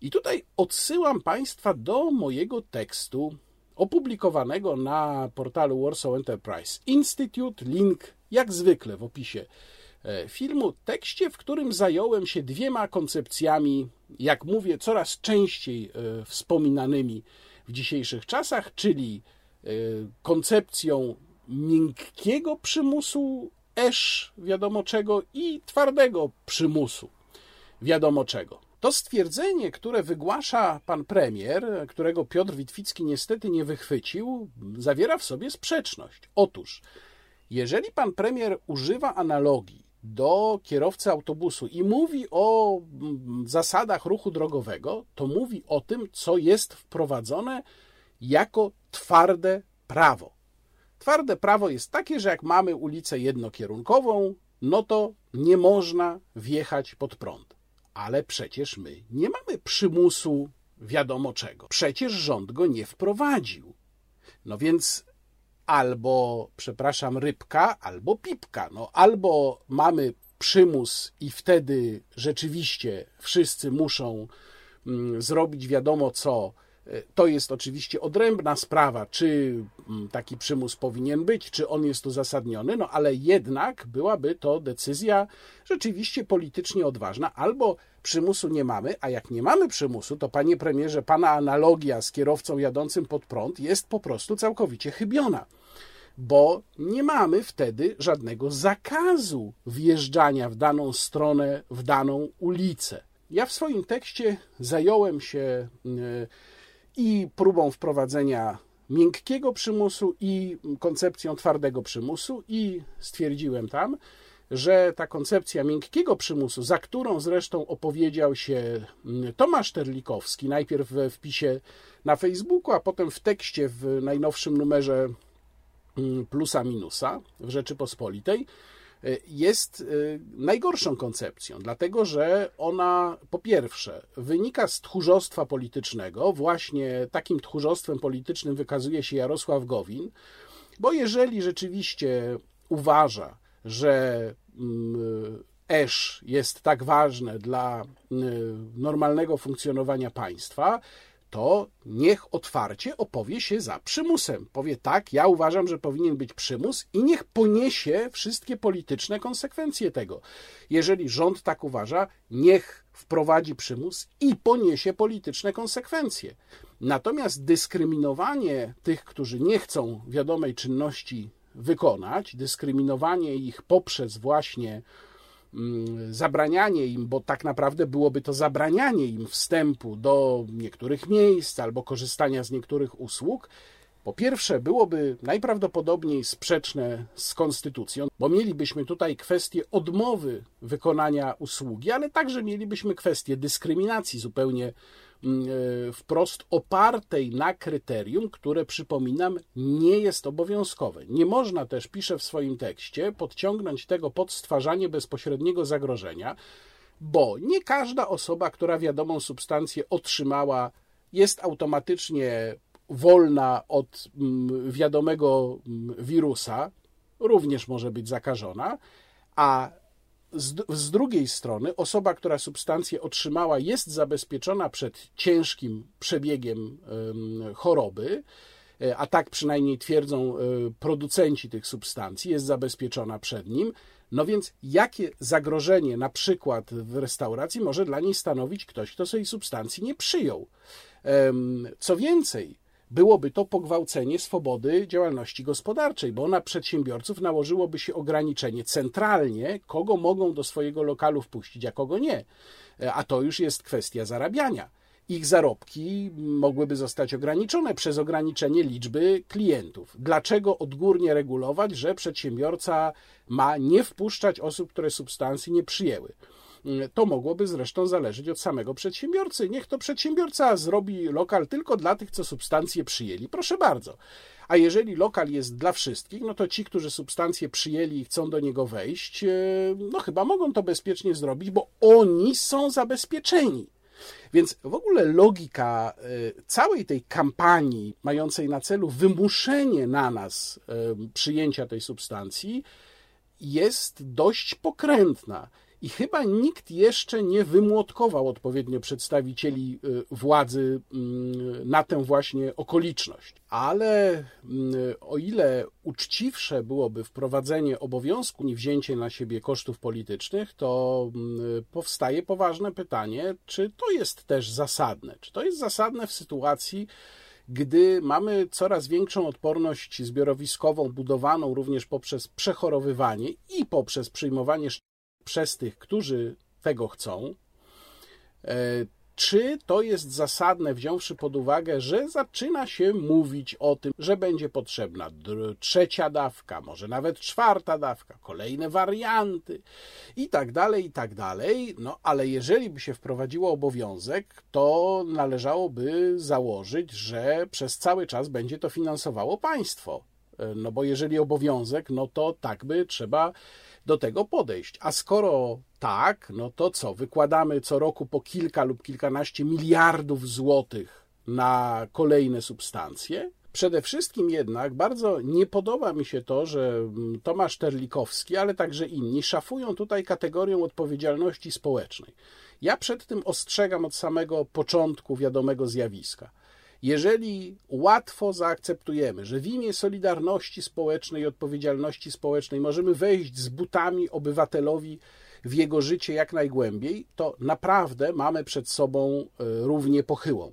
Speaker 1: I tutaj odsyłam Państwa do mojego tekstu opublikowanego na portalu Warsaw Enterprise Institute. Link jak zwykle w opisie e, filmu, tekście, w którym zająłem się dwiema koncepcjami, jak mówię, coraz częściej e, wspominanymi w dzisiejszych czasach, czyli e, koncepcją miękkiego przymusu esz wiadomo czego i twardego przymusu wiadomo czego. To stwierdzenie, które wygłasza pan premier, którego Piotr Witwicki niestety nie wychwycił, zawiera w sobie sprzeczność. Otóż, jeżeli pan premier używa analogii do kierowcy autobusu i mówi o mm, zasadach ruchu drogowego, to mówi o tym, co jest wprowadzone jako twarde prawo. Twarde prawo jest takie, że jak mamy ulicę jednokierunkową, no to nie można wjechać pod prąd. Ale przecież my nie mamy przymusu wiadomo czego. Przecież rząd go nie wprowadził. No więc albo, przepraszam, rybka, albo pipka. No, albo mamy przymus i wtedy rzeczywiście wszyscy muszą mm, zrobić wiadomo co to jest oczywiście odrębna sprawa, czy mm, taki przymus powinien być, czy on jest uzasadniony, no ale jednak byłaby to decyzja rzeczywiście politycznie odważna, albo przymusu nie mamy, a jak nie mamy przymusu, to panie premierze, pana analogia z kierowcą jadącym pod prąd jest po prostu całkowicie chybiona bo nie mamy wtedy żadnego zakazu wjeżdżania w daną stronę, w daną ulicę. Ja w swoim tekście zająłem się yy, i próbą wprowadzenia miękkiego przymusu i koncepcją twardego przymusu. I stwierdziłem tam, że ta koncepcja miękkiego przymusu, za którą zresztą opowiedział się mm, Tomasz Terlikowski, najpierw we wpisie na Facebooku, a potem w tekście w najnowszym numerze mm, Plusa Minusa w Rzeczypospolitej, jest e, najgorszą koncepcją, dlatego że ona po pierwsze wynika z tchórzostwa politycznego, właśnie takim tchórzostwem politycznym wykazuje się Jarosław Gowin, bo jeżeli rzeczywiście uważa, że mm, esz jest tak ważne dla mm, normalnego funkcjonowania państwa, to niech otwarcie opowie się za przymusem. Powie tak, ja uważam, że powinien być przymus i niech poniesie wszystkie polityczne konsekwencje tego. Jeżeli rząd tak uważa, niech wprowadzi przymus i poniesie polityczne konsekwencje. Natomiast dyskryminowanie tych, którzy nie chcą wiadomej czynności wykonać, dyskryminowanie ich poprzez właśnie zabranianie im, bo tak naprawdę byłoby to zabranianie im wstępu do niektórych miejsc albo korzystania z niektórych usług, po pierwsze, byłoby najprawdopodobniej sprzeczne z konstytucją, bo mielibyśmy tutaj kwestię odmowy wykonania usługi, ale także mielibyśmy kwestię dyskryminacji zupełnie wprost opartej na kryterium, które przypominam nie jest obowiązkowe. Nie można też, piszę w swoim tekście, podciągnąć tego pod stwarzanie bezpośredniego zagrożenia, bo nie każda osoba, która wiadomą substancję otrzymała, jest automatycznie wolna od mm, wiadomego mm, wirusa, również może być zakażona, a z, z, drugiej strony osoba, która substancję otrzymała, jest zabezpieczona przed ciężkim przebiegiem choroby, e, a tak przynajmniej twierdzą e, producenci tych substancji, jest zabezpieczona przed nim. No więc jakie zagrożenie na przykład w restauracji może dla niej stanowić ktoś, kto tej substancji nie przyjął? Co więcej, byłoby to pogwałcenie swobody działalności gospodarczej, bo na przedsiębiorców nałożyłoby się ograniczenie centralnie, kogo mogą do swojego lokalu wpuścić, a kogo nie. A to już jest kwestia zarabiania. Ich zarobki mogłyby zostać ograniczone przez ograniczenie liczby klientów. Dlaczego odgórnie regulować, że przedsiębiorca ma nie wpuszczać osób, które substancji nie przyjęły? To mogłoby zresztą zależeć od samego przedsiębiorcy. Niech to przedsiębiorca zrobi lokal tylko dla tych, co substancje przyjęli. Proszę bardzo. A jeżeli lokal jest dla wszystkich, no to ci, którzy substancje przyjęli i chcą do niego wejść, e, no chyba mogą to bezpiecznie zrobić, bo oni są zabezpieczeni. Więc w ogóle logika e, całej tej kampanii, mającej na celu wymuszenie na nas e, przyjęcia tej substancji, jest dość pokrętna. I chyba nikt jeszcze nie wymłotkował odpowiednio przedstawicieli y, władzy mm, na tę właśnie okoliczność. Ale mm, o ile uczciwsze byłoby wprowadzenie obowiązku niewzięcie na siebie kosztów politycznych, to mm, powstaje poważne pytanie, czy to jest też zasadne? Czy to jest zasadne w sytuacji, gdy mamy coraz większą odporność zbiorowiskową, budowaną również poprzez przechorowywanie i poprzez przyjmowanie przez tych, którzy tego chcą, e, czy to jest zasadne, wziąwszy pod uwagę, że zaczyna się mówić o tym, że będzie potrzebna trzecia dawka, może nawet czwarta dawka, kolejne warianty i tak dalej, i tak dalej. No ale jeżeli by się wprowadziło obowiązek, to należałoby założyć, że przez cały czas będzie to finansowało państwo. E, no bo jeżeli obowiązek, no to tak by trzeba do tego podejść. A skoro tak, no to co? Wykładamy co roku po kilka lub kilkanaście miliardów złotych na kolejne substancje? Przede wszystkim jednak bardzo nie podoba mi się to, że Tomasz Terlikowski, ale także inni szafują tutaj kategorią odpowiedzialności społecznej. Ja przed tym ostrzegam od samego początku wiadomego zjawiska. Jeżeli łatwo zaakceptujemy, że w imię solidarności społecznej i odpowiedzialności społecznej możemy wejść z butami obywatelowi w jego życie jak najgłębiej, to naprawdę mamy przed sobą e, równie pochyłą.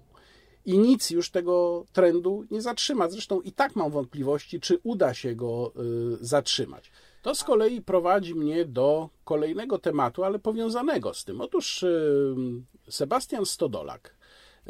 Speaker 1: I nic już tego trendu nie zatrzyma. Zresztą i tak mam wątpliwości, czy uda się go e, zatrzymać. To z kolei prowadzi mnie do kolejnego tematu, ale powiązanego z tym. Otóż e, Sebastian Stodolak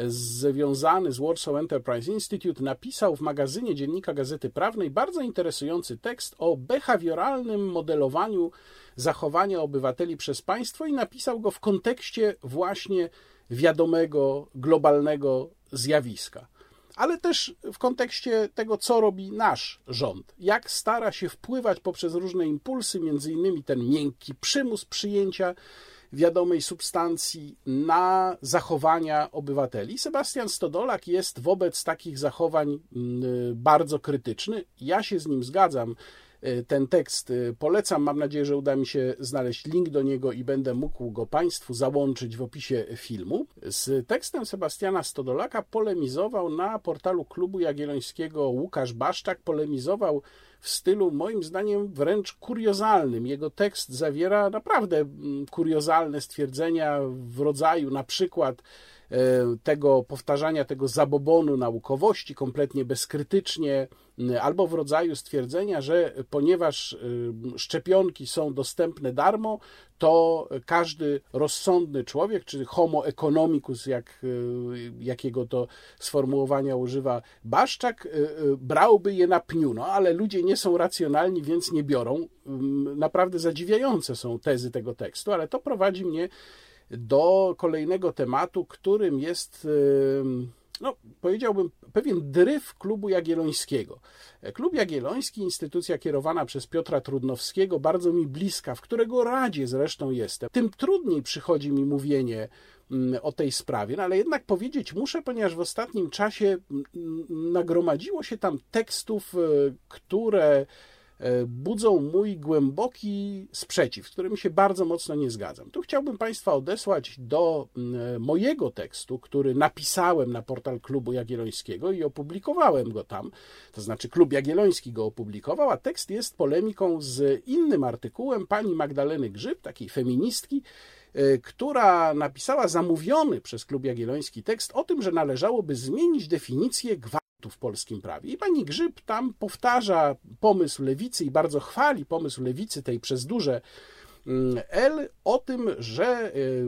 Speaker 1: związany z Warsaw Enterprise Institute, napisał w magazynie Dziennika Gazety Prawnej bardzo interesujący tekst o behawioralnym modelowaniu zachowania obywateli przez państwo i napisał go w kontekście właśnie wiadomego, globalnego zjawiska. Ale też w kontekście tego, co robi nasz rząd, jak stara się wpływać poprzez różne impulsy, między innymi ten miękki przymus przyjęcia wiadomej substancji na zachowania obywateli. Sebastian Stodolak jest wobec takich zachowań mm, bardzo krytyczny. Ja się z nim zgadzam. E, ten tekst e, polecam. Mam nadzieję, że uda mi się znaleźć link do niego i będę mógł go Państwu załączyć w opisie filmu. Z tekstem Sebastiana Stodolaka polemizował na portalu Klubu Jagiellońskiego Łukasz Baszczak. Polemizował w stylu moim zdaniem wręcz kuriozalnym. Jego tekst zawiera naprawdę mm, kuriozalne stwierdzenia w rodzaju na przykład tego powtarzania tego zabobonu naukowości kompletnie bezkrytycznie, albo w rodzaju stwierdzenia, że ponieważ szczepionki są dostępne darmo, to każdy rozsądny człowiek, czy homo economicus, jak, y, jakiego to sformułowania używa Baszczak, brałby je na pniu. No, ale ludzie nie są racjonalni, więc nie biorą. Naprawdę zadziwiające są tezy tego tekstu, ale to prowadzi mnie do kolejnego tematu, którym jest, no, powiedziałbym, pewien dryf klubu jagiellońskiego. Klub Jagielloński, instytucja kierowana przez Piotra Trudnowskiego, bardzo mi bliska, w którego radzie zresztą jestem. Tym trudniej przychodzi mi mówienie o tej sprawie, no ale jednak powiedzieć muszę, ponieważ w ostatnim czasie nagromadziło się tam tekstów, e, które budzą mój głęboki sprzeciw, z którym się bardzo mocno nie zgadzam. Tu chciałbym Państwa odesłać do mm, mojego tekstu, który napisałem na portal Klubu Jagiellońskiego i opublikowałem go tam. To znaczy, Klub Jagielloński go opublikował, a tekst jest polemiką z innym artykułem pani Magdaleny Grzyb, takiej feministki, e, która napisała zamówiony przez Klub Jagielloński tekst o tym, że należałoby zmienić definicję gwałtu w polskim prawie. I pani Grzyb tam powtarza pomysł lewicy i bardzo chwali pomysł lewicy tej przez duże mm, L o tym, że y,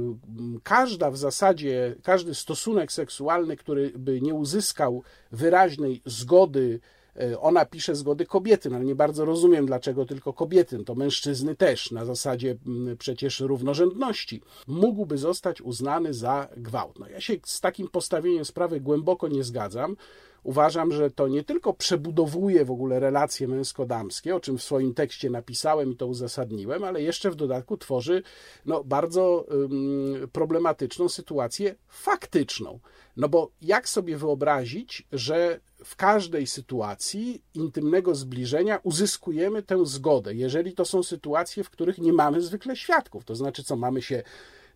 Speaker 1: każda w zasadzie, każdy stosunek seksualny, który by nie uzyskał wyraźnej zgody, y, ona pisze zgody kobiety, no ale nie bardzo rozumiem, dlaczego tylko kobiety, to mężczyzny też, na zasadzie mm, przecież równorzędności, mógłby zostać uznany za gwałt. No ja się z takim postawieniem sprawy głęboko nie zgadzam. Uważam, że to nie tylko przebudowuje w ogóle relacje męsko-damskie, o czym w swoim tekście napisałem i to uzasadniłem, ale jeszcze w dodatku tworzy no, bardzo problematyczną sytuację faktyczną. No bo jak sobie wyobrazić, że w każdej sytuacji intymnego zbliżenia uzyskujemy tę zgodę, jeżeli to są sytuacje, w których nie mamy zwykle świadków? To znaczy, co mamy się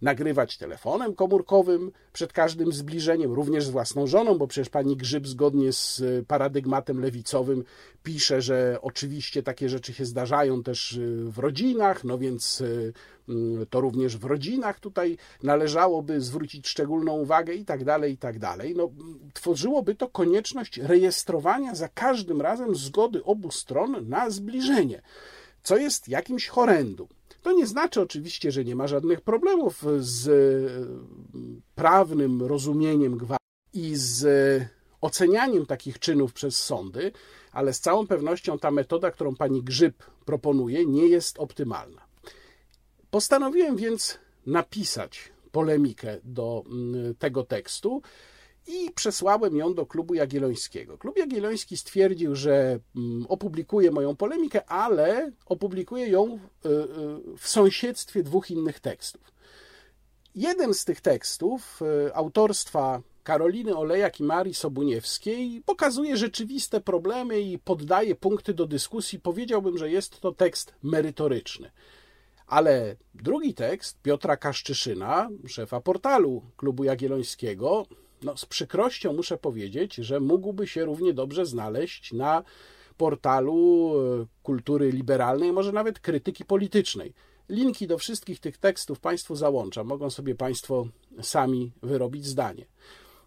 Speaker 1: nagrywać telefonem komórkowym przed każdym zbliżeniem, również z własną żoną, bo przecież pani Grzyb zgodnie z e, paradygmatem lewicowym pisze, że oczywiście takie rzeczy się zdarzają też e, w rodzinach, no więc e, mm, to również w rodzinach tutaj należałoby zwrócić szczególną uwagę i tak dalej, i tak dalej. No, tworzyłoby to konieczność rejestrowania za każdym razem zgody obu stron na zbliżenie, co jest jakimś horrendum. To nie znaczy oczywiście, że nie ma żadnych problemów z e, prawnym rozumieniem gwałtu i z ocenianiem takich czynów przez sądy, ale z całą pewnością ta metoda, którą pani Grzyb proponuje, nie jest optymalna. Postanowiłem więc napisać polemikę do tego tekstu i przesłałem ją do klubu Jagiellońskiego. Klub Jagielloński stwierdził, że mm, opublikuje moją polemikę, ale opublikuje ją y, y, w sąsiedztwie dwóch innych tekstów. Jeden z tych tekstów y, autorstwa Karoliny Olejak i Marii Sobuniewskiej pokazuje rzeczywiste problemy i poddaje punkty do dyskusji. Powiedziałbym, że jest to tekst merytoryczny. Ale drugi tekst Piotra Kaszczyszyna, szefa portalu Klubu Jagiellońskiego, no, z przykrością muszę powiedzieć, że mógłby się równie dobrze znaleźć na portalu e, kultury liberalnej, może nawet krytyki politycznej. Linki do wszystkich tych tekstów Państwu załączam. Mogą sobie Państwo sami wyrobić zdanie.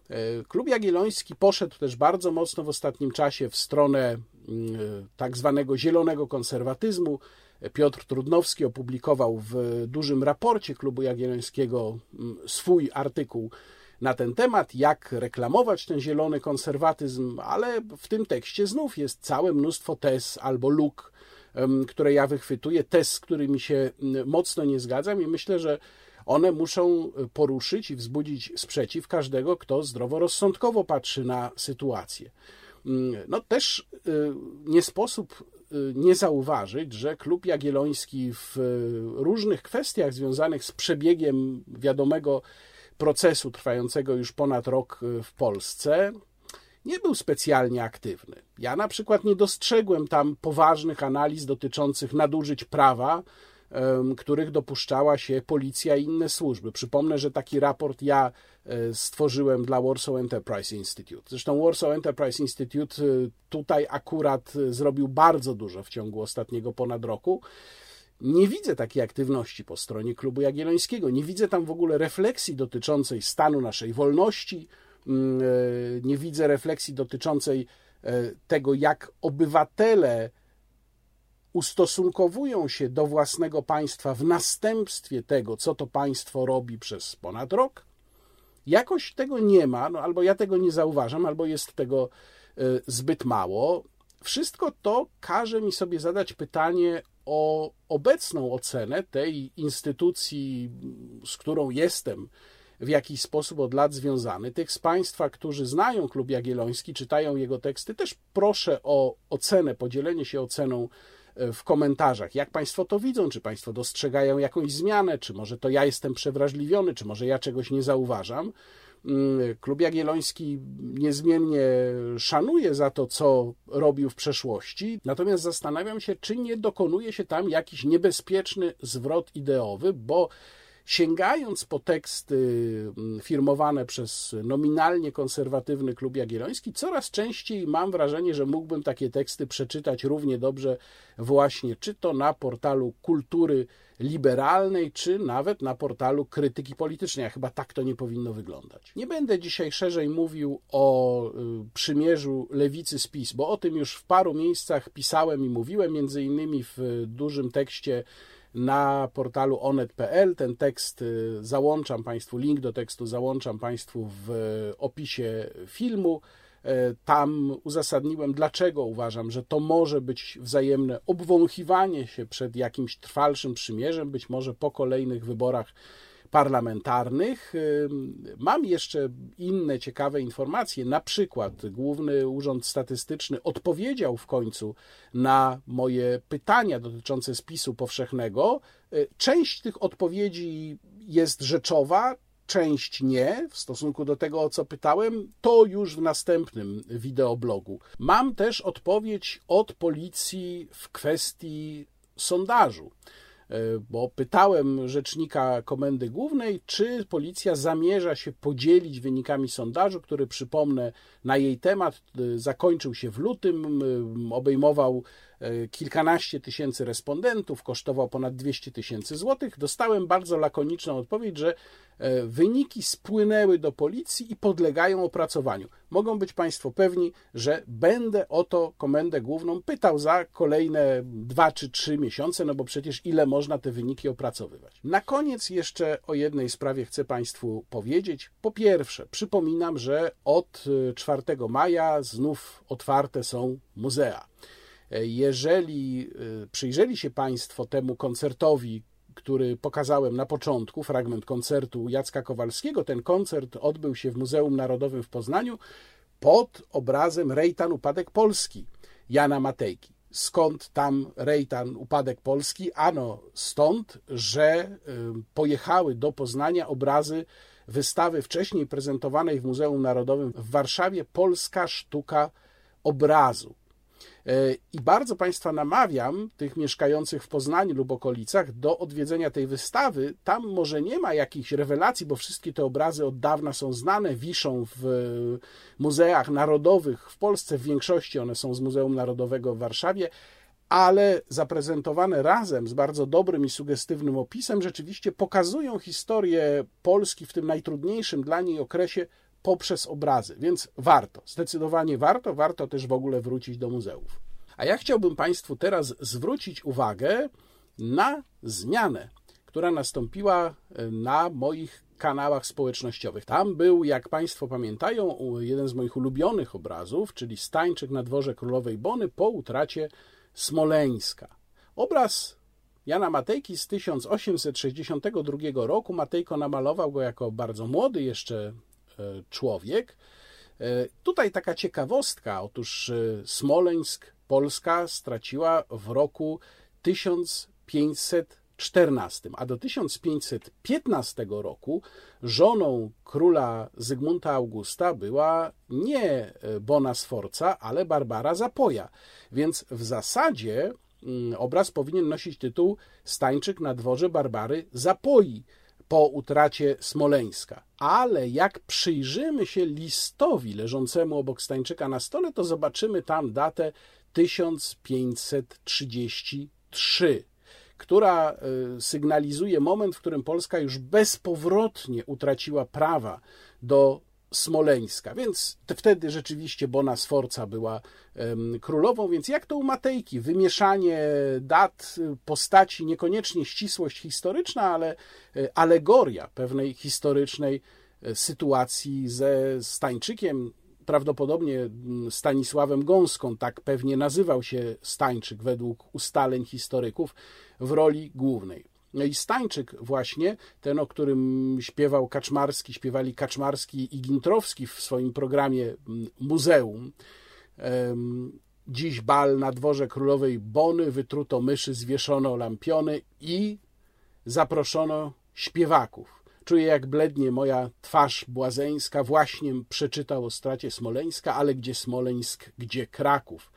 Speaker 1: E, Klub Jagielloński poszedł też bardzo mocno w ostatnim czasie w stronę mm, e, tak zwanego zielonego konserwatyzmu. Piotr Trudnowski opublikował w dużym raporcie Klubu Jagiellońskiego mm, swój artykuł na ten temat, jak reklamować ten zielony konserwatyzm, ale w tym tekście znów jest całe mnóstwo tez albo luk, które ja wychwytuję, tez, z którymi się mocno nie zgadzam i myślę, że one muszą poruszyć i wzbudzić sprzeciw każdego, kto zdroworozsądkowo patrzy na sytuację. No też y, nie sposób y, nie zauważyć, że klub jagielloński w różnych kwestiach związanych z przebiegiem wiadomego procesu trwającego już ponad rok y, w Polsce nie był specjalnie aktywny. Ja na przykład nie dostrzegłem tam poważnych analiz dotyczących nadużyć prawa, których dopuszczała się policja i inne służby. Przypomnę, że taki raport ja e, stworzyłem dla Warsaw Enterprise Institute. Zresztą Warsaw Enterprise Institute y, tutaj akurat y, zrobił bardzo dużo w ciągu ostatniego ponad roku. Nie widzę takiej aktywności po stronie klubu jagiellońskiego. Nie widzę tam w ogóle refleksji dotyczącej stanu naszej wolności. Mm, e, nie widzę refleksji dotyczącej e, tego, jak obywatele ustosunkowują się do własnego państwa w następstwie tego, co to państwo robi przez ponad rok. Jakoś tego nie ma, no albo ja tego nie zauważam, albo jest tego e, zbyt mało. Wszystko to każe mi sobie zadać pytanie o obecną ocenę tej instytucji z którą jestem w jakiś sposób od lat związany. Tych z Państwa, którzy znają Klub Jagielloński, czytają jego teksty, też proszę o ocenę, podzielenie się oceną e, w komentarzach. Jak Państwo to widzą? Czy Państwo dostrzegają jakąś zmianę? Czy może to ja jestem przewrażliwiony? Czy może ja czegoś nie zauważam? Mm, Klub Jagielloński niezmiennie szanuje za to, co robił w przeszłości, natomiast zastanawiam się, czy nie dokonuje się tam jakiś niebezpieczny zwrot ideowy, bo sięgając po teksty mm, firmowane przez nominalnie konserwatywny klub jagielloński, coraz częściej mam wrażenie, że mógłbym takie teksty przeczytać równie dobrze właśnie czy to na portalu kultury liberalnej, czy nawet na portalu krytyki politycznej. A chyba tak to nie powinno wyglądać. Nie będę dzisiaj szerzej mówił o y, przymierzu lewicy z PiS, bo o tym już w paru miejscach pisałem i mówiłem, między innymi w dużym tekście na portalu onet.pl. Ten tekst y, załączam Państwu, link do tekstu załączam Państwu w opisie filmu. E, tam uzasadniłem, dlaczego uważam, że to może być wzajemne obwąchiwanie się przed jakimś trwalszym przymierzem, być może po kolejnych wyborach parlamentarnych. Mam jeszcze inne ciekawe informacje. Na przykład Główny Urząd Statystyczny odpowiedział w końcu na moje pytania dotyczące spisu powszechnego. Y, część tych odpowiedzi jest rzeczowa, część nie, w stosunku do tego, o co pytałem, to już w następnym wideoblogu. Mam też odpowiedź od policji w kwestii sondażu. E, bo pytałem rzecznika Komendy Głównej, czy policja zamierza się podzielić wynikami sondażu, który przypomnę na jej temat e, zakończył się w lutym, e, obejmował kilkanaście tysięcy respondentów, kosztował ponad 200 tysięcy złotych. Dostałem bardzo lakoniczną odpowiedź, że E, wyniki spłynęły do policji i podlegają opracowaniu. Mogą być Państwo pewni, że będę o to komendę główną pytał za kolejne dwa czy trzy miesiące, no bo przecież ile można te wyniki opracowywać. Na koniec jeszcze o jednej sprawie chcę Państwu powiedzieć. Po pierwsze, przypominam, że od 4 e, maja znów otwarte są muzea. E, jeżeli przyjrzeli się Państwo temu koncertowi, który pokazałem na początku, fragment koncertu Jacka Kowalskiego. Ten koncert odbył się w Muzeum Narodowym w Poznaniu pod obrazem Rejtan Upadek Polski Jana Matejki. Skąd tam Rejtan Upadek Polski? Ano stąd, że pojechały do Poznania obrazy wystawy wcześniej prezentowanej w Muzeum Narodowym w Warszawie Polska Sztuka Obrazu. E, I bardzo Państwa namawiam, tych mieszkających w Poznaniu lub okolicach, do odwiedzenia tej wystawy. Tam może nie ma jakichś rewelacji, bo wszystkie te obrazy od dawna są znane, wiszą w muzeach narodowych w Polsce. W większości one są z Muzeum Narodowego w Warszawie ale zaprezentowane razem z bardzo dobrym i sugestywnym opisem, rzeczywiście pokazują historię Polski w tym najtrudniejszym dla niej okresie poprzez obrazy, więc warto, zdecydowanie warto, warto też w ogóle wrócić do muzeów. A ja chciałbym Państwu teraz zwrócić uwagę na zmianę, która nastąpiła e, na moich kanałach społecznościowych. Tam był, jak Państwo pamiętają, jeden z moich ulubionych obrazów, czyli Stańczyk na dworze Królowej Bony po utracie Smoleńska. Obraz Jana Matejki z 1862 roku. Matejko namalował go jako bardzo młody jeszcze człowiek. E, tutaj taka ciekawostka. Otóż e, Smoleńsk, Polska straciła w roku 1514, a do 1515 roku żoną króla Zygmunta Augusta była nie Bona Sforza, ale Barbara Zapoja. Więc w zasadzie mm, obraz powinien nosić tytuł Stańczyk na dworze Barbary Zapoi po utracie Smoleńska. Ale jak przyjrzymy się listowi leżącemu obok Stańczyka na stole, to zobaczymy tam datę 1533, która e, sygnalizuje moment, w którym Polska już bezpowrotnie utraciła prawa do Smoleńska, więc wtedy rzeczywiście Bona Sforca była królową, więc jak to u Matejki, wymieszanie dat, postaci, niekoniecznie ścisłość historyczna, ale e, alegoria pewnej historycznej e, sytuacji ze Stańczykiem, prawdopodobnie Stanisławem Gąską, tak pewnie nazywał się Stańczyk według ustaleń historyków, w roli głównej. No i Stańczyk właśnie, ten, o którym śpiewał Kaczmarski, śpiewali Kaczmarski i Gintrowski w swoim programie mm, Muzeum. Dziś bal na dworze królowej Bony, wytruto myszy, zwieszono lampiony i zaproszono śpiewaków. Czuję, jak blednie moja twarz błazeńska, właśnie przeczytał o stracie Smoleńska, ale gdzie Smoleńsk, gdzie Kraków.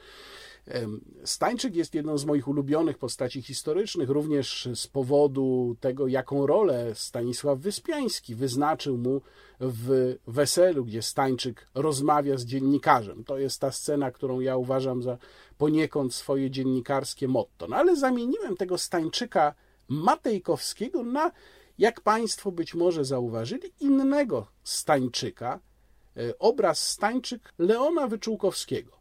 Speaker 1: Stańczyk jest jedną z moich ulubionych postaci historycznych, również z powodu tego, jaką rolę Stanisław Wyspiański wyznaczył mu w weselu, gdzie Stańczyk rozmawia z dziennikarzem. To jest ta scena, którą ja uważam za poniekąd swoje dziennikarskie motto. No ale zamieniłem tego Stańczyka Matejkowskiego na, jak Państwo być może zauważyli, innego Stańczyka, e, obraz Stańczyk Leona Wyczółkowskiego.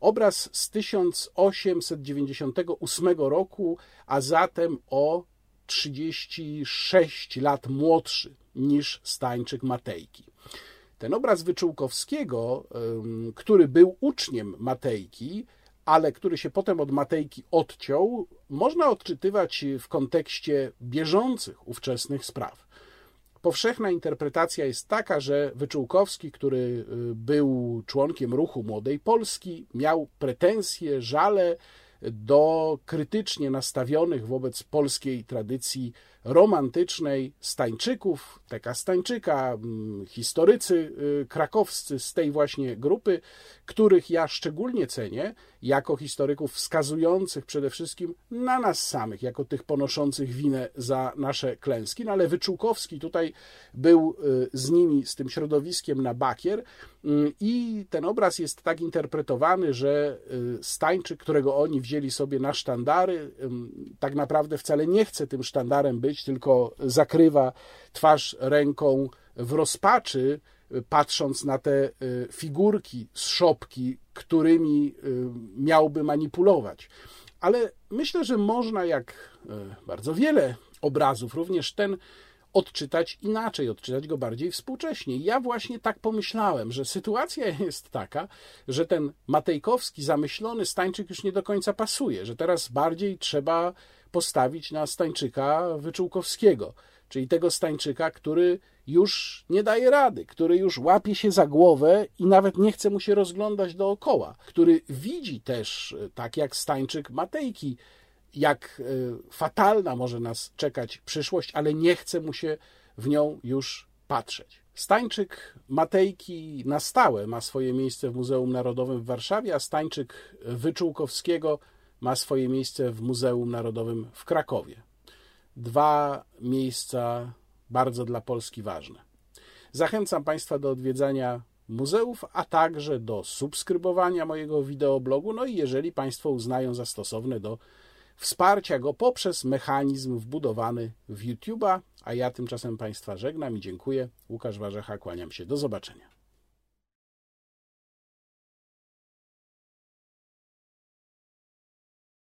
Speaker 1: Obraz z 1898 roku, a zatem o 36 lat młodszy niż Stańczyk Matejki. Ten obraz Wyczółkowskiego, który był uczniem Matejki, ale który się potem od Matejki odciął, można odczytywać w kontekście bieżących ówczesnych spraw. Powszechna interpretacja jest taka, że Wyczółkowski, który y, był członkiem ruchu Młodej Polski, miał pretensje, żale do krytycznie nastawionych wobec polskiej tradycji romantycznej Stańczyków, Teka Stańczyka, mm, historycy y, krakowscy z tej właśnie grupy, których ja szczególnie cenię jako historyków wskazujących przede wszystkim na nas samych, jako tych ponoszących winę za nasze klęski. No ale Wyczółkowski tutaj był y, z nimi, z tym środowiskiem na bakier y, i ten obraz jest tak interpretowany, że Stańczyk, którego oni wzięli sobie na sztandary, tak naprawdę wcale nie chce tym sztandarem być, tylko zakrywa twarz ręką w rozpaczy, patrząc na te y, figurki z szopki, którymi y, miałby manipulować. Ale myślę, że można, jak y, bardzo wiele obrazów, również ten odczytać inaczej, odczytać go bardziej współcześnie. Ja właśnie tak pomyślałem, że sytuacja jest taka, że ten Matejkowski, zamyślony Stańczyk już nie do końca pasuje, że teraz bardziej trzeba postawić na Stańczyka Wyczółkowskiego, czyli tego Stańczyka, który już nie daje rady, który już łapie się za głowę i nawet nie chce mu się rozglądać dookoła, który widzi też, tak jak Stańczyk Matejki, jak e, fatalna może nas czekać przyszłość, ale nie chce mu się w nią już patrzeć. Stańczyk Matejki na stałe ma swoje miejsce w Muzeum Narodowym w Warszawie, a Stańczyk Wyczółkowskiego ma swoje miejsce w Muzeum Narodowym w Krakowie. Dwa miejsca bardzo dla Polski ważne. Zachęcam Państwa do odwiedzania muzeów, a także do subskrybowania mojego wideoblogu. No i jeżeli Państwo uznają za stosowne, do wsparcia go poprzez mechanizm wbudowany w YouTube'a. A ja tymczasem Państwa żegnam i dziękuję. Łukasz Warzecha, kłaniam się. Do zobaczenia.